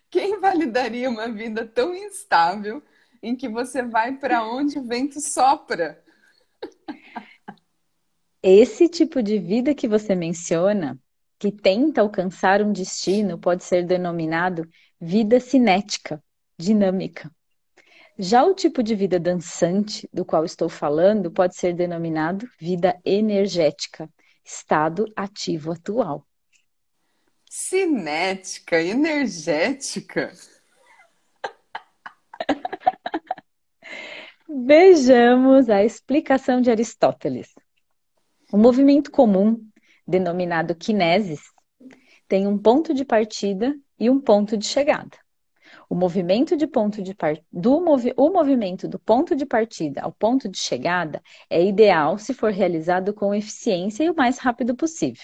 Quem validaria uma vida tão instável em que você vai para onde o vento sopra? Esse tipo de vida que você menciona que tenta alcançar um destino pode ser denominado vida cinética, dinâmica. Já o tipo de vida dançante, do qual estou falando, pode ser denominado vida energética, estado ativo atual. Cinética, energética. Vejamos a explicação de Aristóteles. O movimento comum denominado kinesis, tem um ponto de partida e um ponto de chegada. O movimento de ponto de part... do movi... o movimento do ponto de partida ao ponto de chegada é ideal se for realizado com eficiência e o mais rápido possível.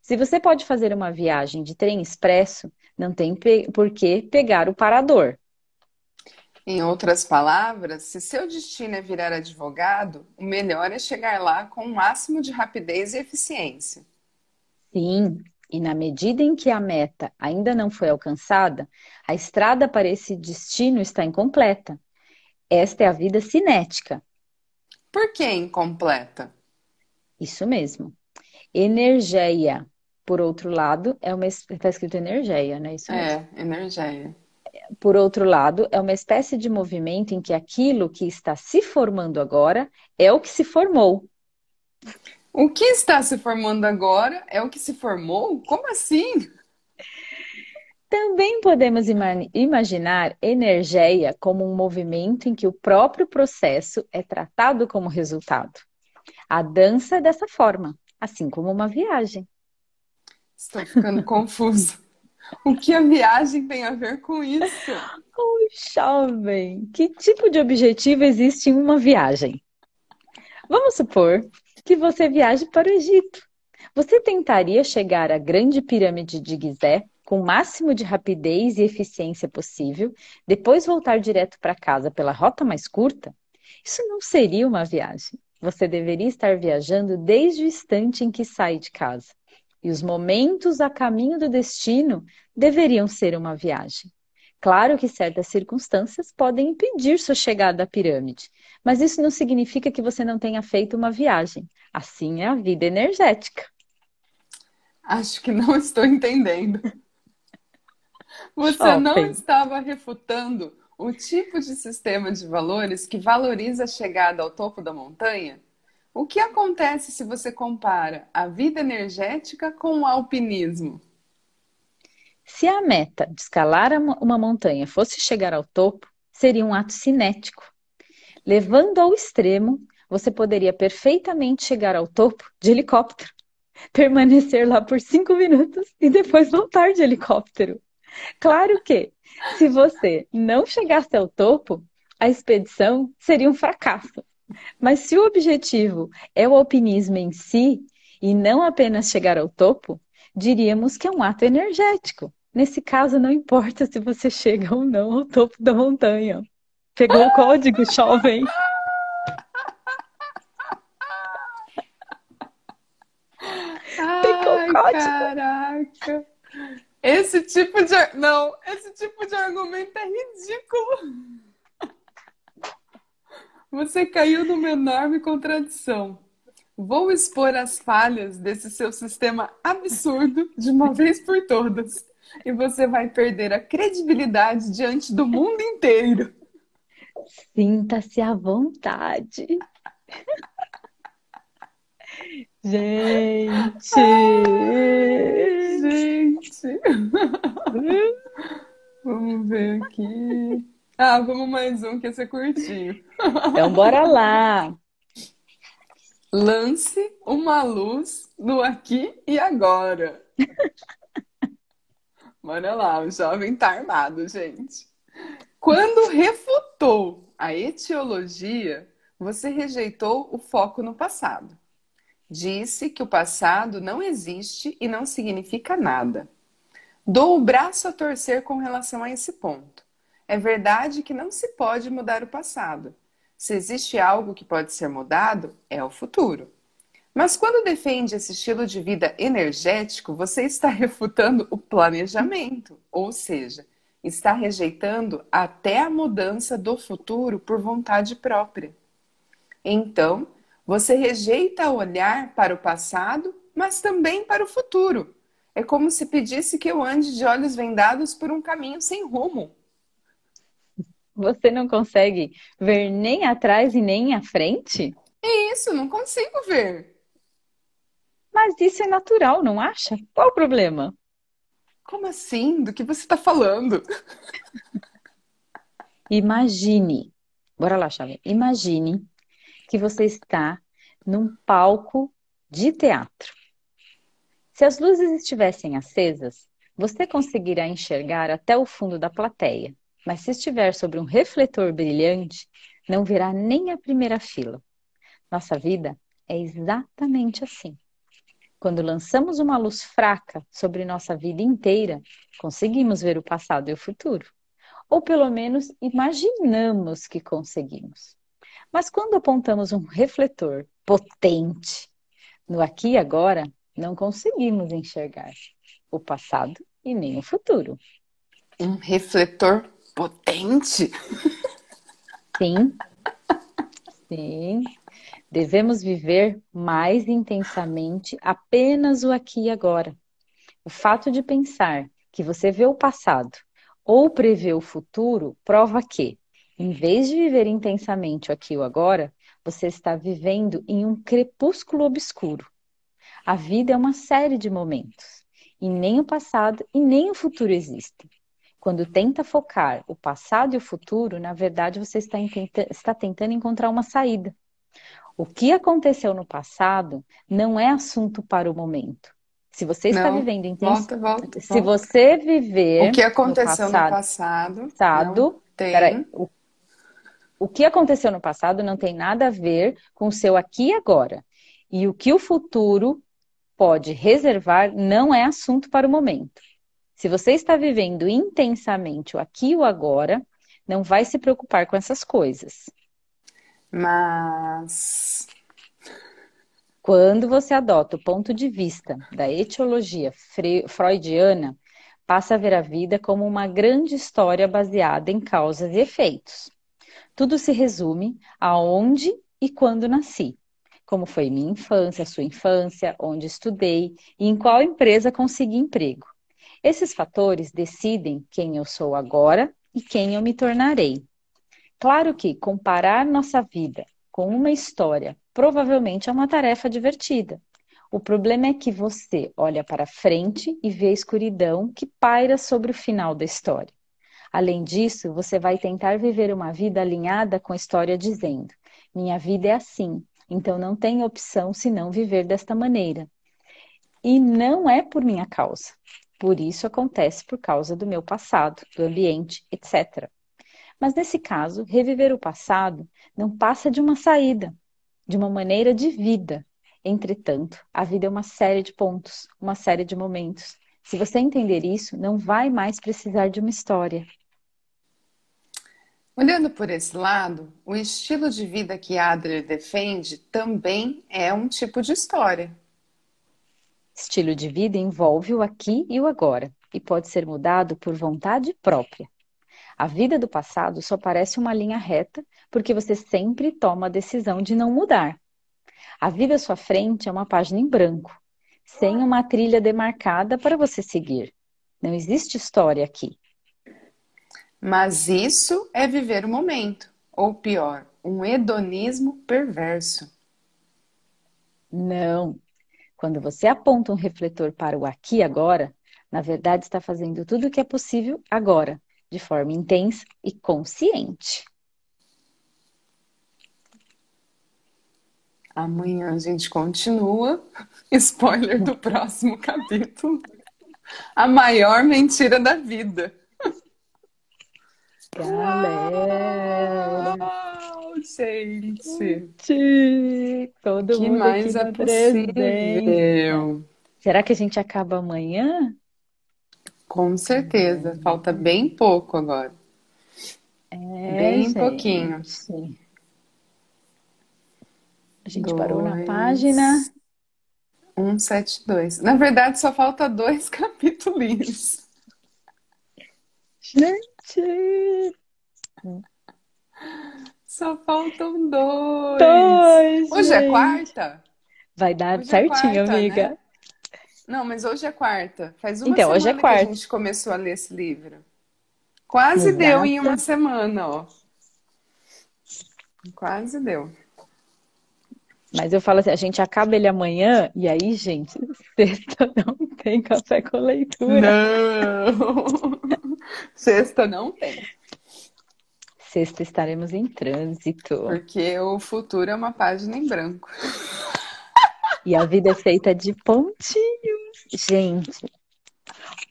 Se você pode fazer uma viagem de trem expresso, não tem pe... por que pegar o parador. Em outras palavras, se seu destino é virar advogado, o melhor é chegar lá com o máximo de rapidez e eficiência. Sim, e na medida em que a meta ainda não foi alcançada, a estrada para esse destino está incompleta. Esta é a vida cinética. Por que incompleta? Isso mesmo. Energeia, por outro lado, é uma. Está escrito energeia, né? Isso mesmo. É, energeia. Por outro lado, é uma espécie de movimento em que aquilo que está se formando agora é o que se formou. O que está se formando agora é o que se formou? Como assim? Também podemos imaginar energeia como um movimento em que o próprio processo é tratado como resultado. A dança é dessa forma, assim como uma viagem. Estou ficando confuso. O que a viagem tem a ver com isso? Oh, jovem, que tipo de objetivo existe em uma viagem? Vamos supor que você viaje para o Egito. Você tentaria chegar à Grande Pirâmide de Gizé com o máximo de rapidez e eficiência possível, depois voltar direto para casa pela rota mais curta? Isso não seria uma viagem. Você deveria estar viajando desde o instante em que sai de casa. E os momentos a caminho do destino deveriam ser uma viagem. Claro que certas circunstâncias podem impedir sua chegada à pirâmide, mas isso não significa que você não tenha feito uma viagem. Assim é a vida energética. Acho que não estou entendendo. Você não estava refutando o tipo de sistema de valores que valoriza a chegada ao topo da montanha? O que acontece se você compara a vida energética com o alpinismo? Se a meta de escalar uma montanha fosse chegar ao topo, seria um ato cinético. Levando ao extremo, você poderia perfeitamente chegar ao topo de helicóptero, permanecer lá por cinco minutos e depois voltar de helicóptero. Claro que, se você não chegasse ao topo, a expedição seria um fracasso. Mas se o objetivo é o alpinismo em si e não apenas chegar ao topo, diríamos que é um ato energético. Nesse caso, não importa se você chega ou não ao topo da montanha. Pegou o código, jovem? Pegou o código. Caraca! Esse tipo de. Não, esse tipo de argumento é ridículo. Você caiu numa enorme contradição. Vou expor as falhas desse seu sistema absurdo de uma vez por todas. E você vai perder a credibilidade diante do mundo inteiro. Sinta-se à vontade. Gente! Ai, gente! Vamos ver aqui. Ah, vamos mais um, que esse é curtinho. Então, bora lá. Lance uma luz no aqui e agora. Bora lá, o jovem tá armado, gente. Quando refutou a etiologia, você rejeitou o foco no passado. Disse que o passado não existe e não significa nada. Dou o braço a torcer com relação a esse ponto. É verdade que não se pode mudar o passado. Se existe algo que pode ser mudado, é o futuro. Mas quando defende esse estilo de vida energético, você está refutando o planejamento, ou seja, está rejeitando até a mudança do futuro por vontade própria. Então, você rejeita olhar para o passado, mas também para o futuro. É como se pedisse que eu ande de olhos vendados por um caminho sem rumo. Você não consegue ver nem atrás e nem à frente? É isso, não consigo ver. Mas isso é natural, não acha? Qual o problema? Como assim? Do que você está falando? Imagine, bora lá, Chave. Imagine que você está num palco de teatro. Se as luzes estivessem acesas, você conseguirá enxergar até o fundo da plateia mas se estiver sobre um refletor brilhante, não verá nem a primeira fila. Nossa vida é exatamente assim. Quando lançamos uma luz fraca sobre nossa vida inteira, conseguimos ver o passado e o futuro. Ou pelo menos imaginamos que conseguimos. Mas quando apontamos um refletor potente no aqui e agora, não conseguimos enxergar o passado e nem o futuro. Um refletor potente? Sim. Sim. Devemos viver mais intensamente apenas o aqui e agora. O fato de pensar que você vê o passado ou prevê o futuro prova que, em vez de viver intensamente o aqui e o agora, você está vivendo em um crepúsculo obscuro. A vida é uma série de momentos, e nem o passado e nem o futuro existem. Quando tenta focar o passado e o futuro, na verdade você está, está tentando encontrar uma saída. O que aconteceu no passado não é assunto para o momento. Se você está não, vivendo intenso, volta, volta, se você viver o que aconteceu no passado, no passado tem... peraí, o, o que aconteceu no passado não tem nada a ver com o seu aqui e agora. E o que o futuro pode reservar não é assunto para o momento. Se você está vivendo intensamente o aqui e o agora, não vai se preocupar com essas coisas. Mas. Quando você adota o ponto de vista da etiologia freudiana, passa a ver a vida como uma grande história baseada em causas e efeitos. Tudo se resume a onde e quando nasci, como foi minha infância, sua infância, onde estudei e em qual empresa consegui emprego. Esses fatores decidem quem eu sou agora e quem eu me tornarei. Claro que comparar nossa vida com uma história provavelmente é uma tarefa divertida. O problema é que você olha para frente e vê a escuridão que paira sobre o final da história. Além disso, você vai tentar viver uma vida alinhada com a história dizendo: minha vida é assim, então não tem opção senão viver desta maneira. E não é por minha causa. Por isso acontece por causa do meu passado, do ambiente, etc. Mas nesse caso, reviver o passado não passa de uma saída, de uma maneira de vida. Entretanto, a vida é uma série de pontos, uma série de momentos. Se você entender isso, não vai mais precisar de uma história. Olhando por esse lado, o estilo de vida que Adler defende também é um tipo de história. Estilo de vida envolve o aqui e o agora e pode ser mudado por vontade própria. A vida do passado só parece uma linha reta porque você sempre toma a decisão de não mudar. A vida à sua frente é uma página em branco, sem uma trilha demarcada para você seguir. Não existe história aqui. Mas isso é viver o momento, ou pior, um hedonismo perverso. Não, quando você aponta um refletor para o aqui e agora, na verdade está fazendo tudo o que é possível agora, de forma intensa e consciente. Amanhã a gente continua. Spoiler do próximo capítulo. A maior mentira da vida. Galera! Uau, gente! Todo que mundo mais é possível? Será que a gente acaba amanhã? Com certeza. Falta bem pouco agora. É, bem gente. pouquinho. A gente dois, parou na página 172. Na verdade, só falta dois capítulos. Gente! Só faltam dois. Dois! Hoje gente. é quarta? Vai dar Hoje é certinho, quarta, amiga. Né? Não, mas hoje é quarta. Faz uma Então, semana hoje é que quarta. a gente começou a ler esse livro. Quase Exato. deu em uma semana, ó. Quase deu. Mas eu falo assim, a gente acaba ele amanhã, e aí, gente, sexta não tem café com leitura. Não! Sexta não tem. Sexta estaremos em trânsito. Porque o futuro é uma página em branco. E a vida é feita de pontinhos. Gente,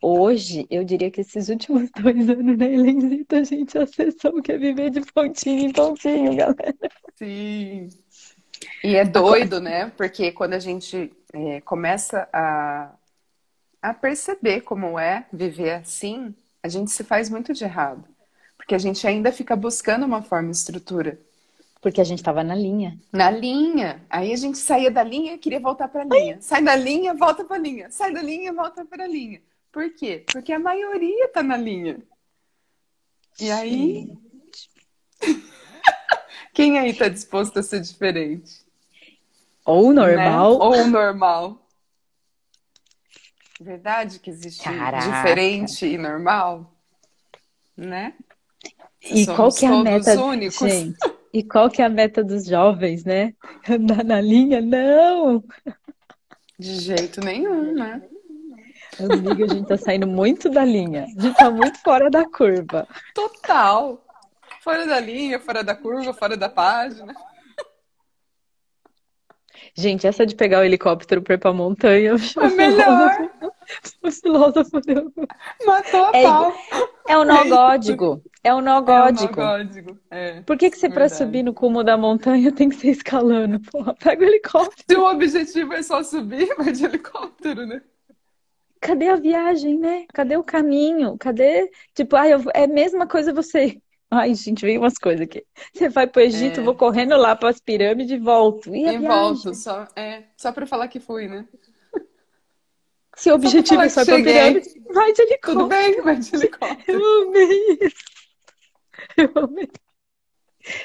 Hoje, eu diria que esses últimos dois anos na Helenzita, a gente acessou que é viver de pontinho em pontinho, galera. Sim. E é doido, né? Porque quando a gente é, começa a, a perceber como é viver assim, a gente se faz muito de errado. Porque a gente ainda fica buscando uma forma e estrutura. Porque a gente estava na linha. Na linha. Aí a gente saía da linha e queria voltar para a linha. Sai da linha, volta para a linha. Sai da linha, volta para a linha. Por quê? Porque a maioria está na linha. E aí. Quem aí está disposto a ser diferente? Ou normal. Né? Ou normal. Verdade que existe Caraca. diferente e normal? Né? E Somos qual que é a meta, únicos. gente? E qual que é a meta dos jovens, né? Andar na linha? Não! De jeito nenhum, né? Amiga, a gente tá saindo muito da linha. A gente tá muito fora da curva. Total. Fora da linha, fora da curva, fora da página. Gente, essa de pegar o helicóptero pra ir pra montanha. É melhor. O filósofo deu. Matou a é, pau. É o nó gódico. É o nó gódico. É o nó. É, Por que, que você, para subir no cumo da montanha, tem que ser escalando? Porra, pega o helicóptero. Se o objetivo é só subir, vai de helicóptero, né? Cadê a viagem, né? Cadê o caminho? Cadê? Tipo, ah, eu... é a mesma coisa você. Ai, gente, veio umas coisas aqui. Você vai pro Egito, é. vou correndo lá para as pirâmides e volto. E, e volto, só, é, só para falar que fui, né? Se o objetivo é só para pirâmide, vai de helicóptero. Tudo bem, vai de helicóptero. Eu amei isso. Eu amei.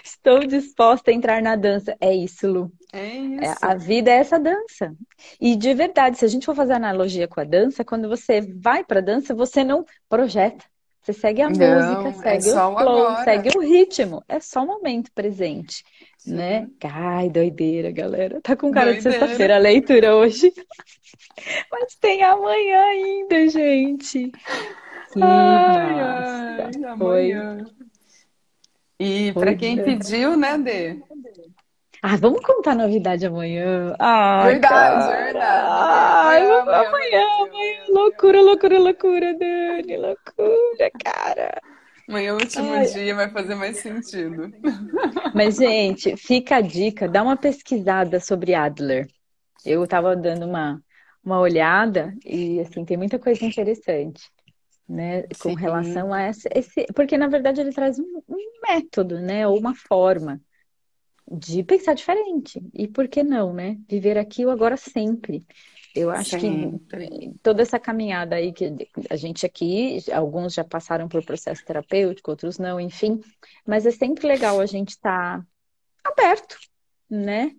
Estou disposta a entrar na dança. É isso, Lu. É isso. a vida é essa dança. E de verdade, se a gente for fazer analogia com a dança, quando você vai para dança, você não projeta. Você segue a não, música, é segue é o flow, agora. segue o ritmo. É só o momento presente, Sim. né? Ai, doideira, galera. Tá com cara doideira. de sexta-feira a leitura hoje. Mas tem amanhã ainda, gente. Que ai, ai, amanhã. E para quem pediu, né, Dê? Ah, vamos contar novidade amanhã. Ah, verdade, cara. verdade. Ai, amanhã, amanhã, amanhã, amanhã, Loucura, loucura, loucura, Dani. Loucura, cara. Amanhã, o último Ai. dia, vai fazer mais sentido. Mas, gente, fica a dica, dá uma pesquisada sobre Adler. Eu tava dando uma, uma olhada e, assim, tem muita coisa interessante né, com Sim. relação a esse, esse, porque na verdade ele traz um, um, método, né, ou uma forma de pensar diferente. E por que não, né? Viver aqui o agora sempre. Eu acho Sim. que toda essa caminhada aí que a gente aqui, alguns já passaram por processo terapêutico, outros não, enfim, mas é sempre legal a gente estar tá aberto, né?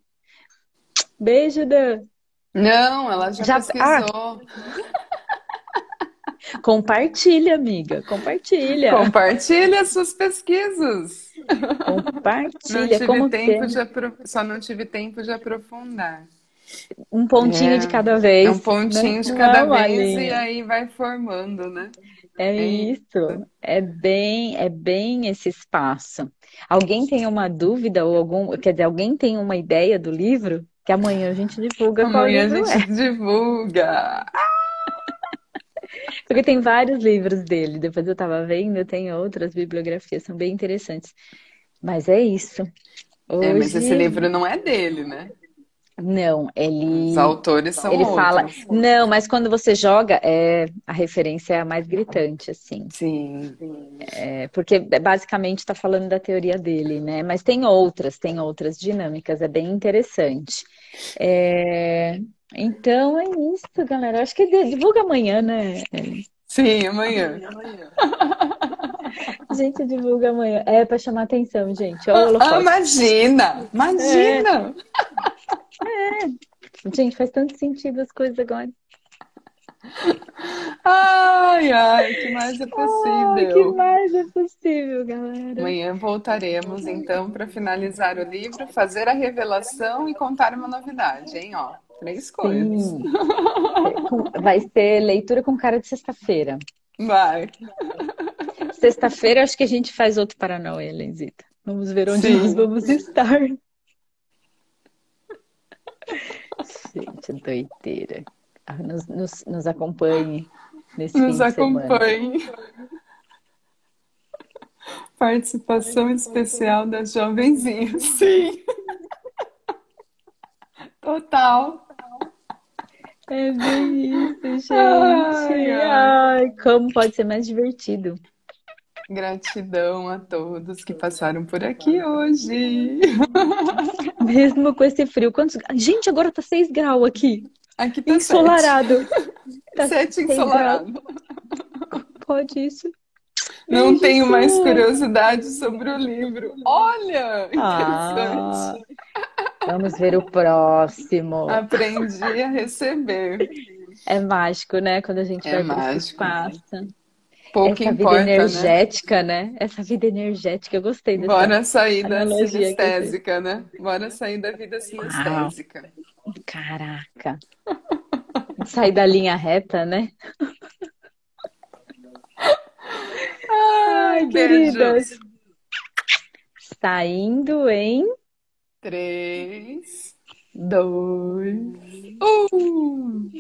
Beijo, Dan. Não, ela já, já... pesquisou. Ah. Compartilha, amiga. Compartilha. Compartilha suas pesquisas. Compartilha. Não tive Como tempo de apro... Só não tive tempo de aprofundar. Um pontinho é. de cada vez. Um pontinho né? de cada não, vez e aí vai formando, né? É, é isso. É bem, é bem esse espaço. Alguém tem uma dúvida ou algum, quer dizer, alguém tem uma ideia do livro? Que amanhã a gente divulga amanhã qual livro a gente é. divulga. Porque tem vários livros dele. Depois eu estava vendo, tem outras bibliografias, são bem interessantes. Mas é isso. Hoje... É, mas esse livro não é dele, né? Não, ele. Os autores são ele outros. fala. Não, mas quando você joga, é a referência é a mais gritante, assim. Sim. É, porque basicamente está falando da teoria dele, né? Mas tem outras, tem outras dinâmicas, é bem interessante. É, então é isso, galera. Acho que divulga amanhã, né? Sim, amanhã. gente, divulga amanhã. É para chamar atenção, gente. Oh, ah, imagina! Imagina! É. é. Gente, faz tanto sentido as coisas agora. Ai, ai, que mais é possível? Ai, que mais é possível, galera? Amanhã voltaremos, então, para finalizar o livro, fazer a revelação e contar uma novidade, hein? Ó, Três coisas. Sim. Vai ser leitura com cara de sexta-feira. Vai. Sexta-feira acho que a gente faz outro Paranauê, Lenzita. Vamos ver onde Sim. nós vamos estar. Gente, doideira. Nos, nos, nos acompanhe. nesse Nos fim de acompanhe. semana. Participação especial das jovenzinhas. Sim. Total. É bem isso, gente. Ai, ai. Ai, como pode ser mais divertido? Gratidão a todos que passaram por aqui hoje. Mesmo com esse frio. Quantos... Gente, agora tá 6 graus aqui. Aqui tá Ensolarado. Tá Sete, sete seis ensolarado. Pode isso. Não Ai, tenho mais Jesus. curiosidade sobre o livro. Olha, Ah, interessante. vamos ver o próximo. Aprendi a receber. É mágico, né? Quando a gente É vai para esse mágico. Pouco Essa vida importa, né? energética, né? Essa vida energética, eu gostei dessa Bora sair da sinestésica, né? Bora sair da vida sinestésica. Caraca. Sair da linha reta, né? Ai, beijos. queridas. Saindo em Três, dois, um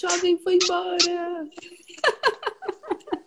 jovem foi embora.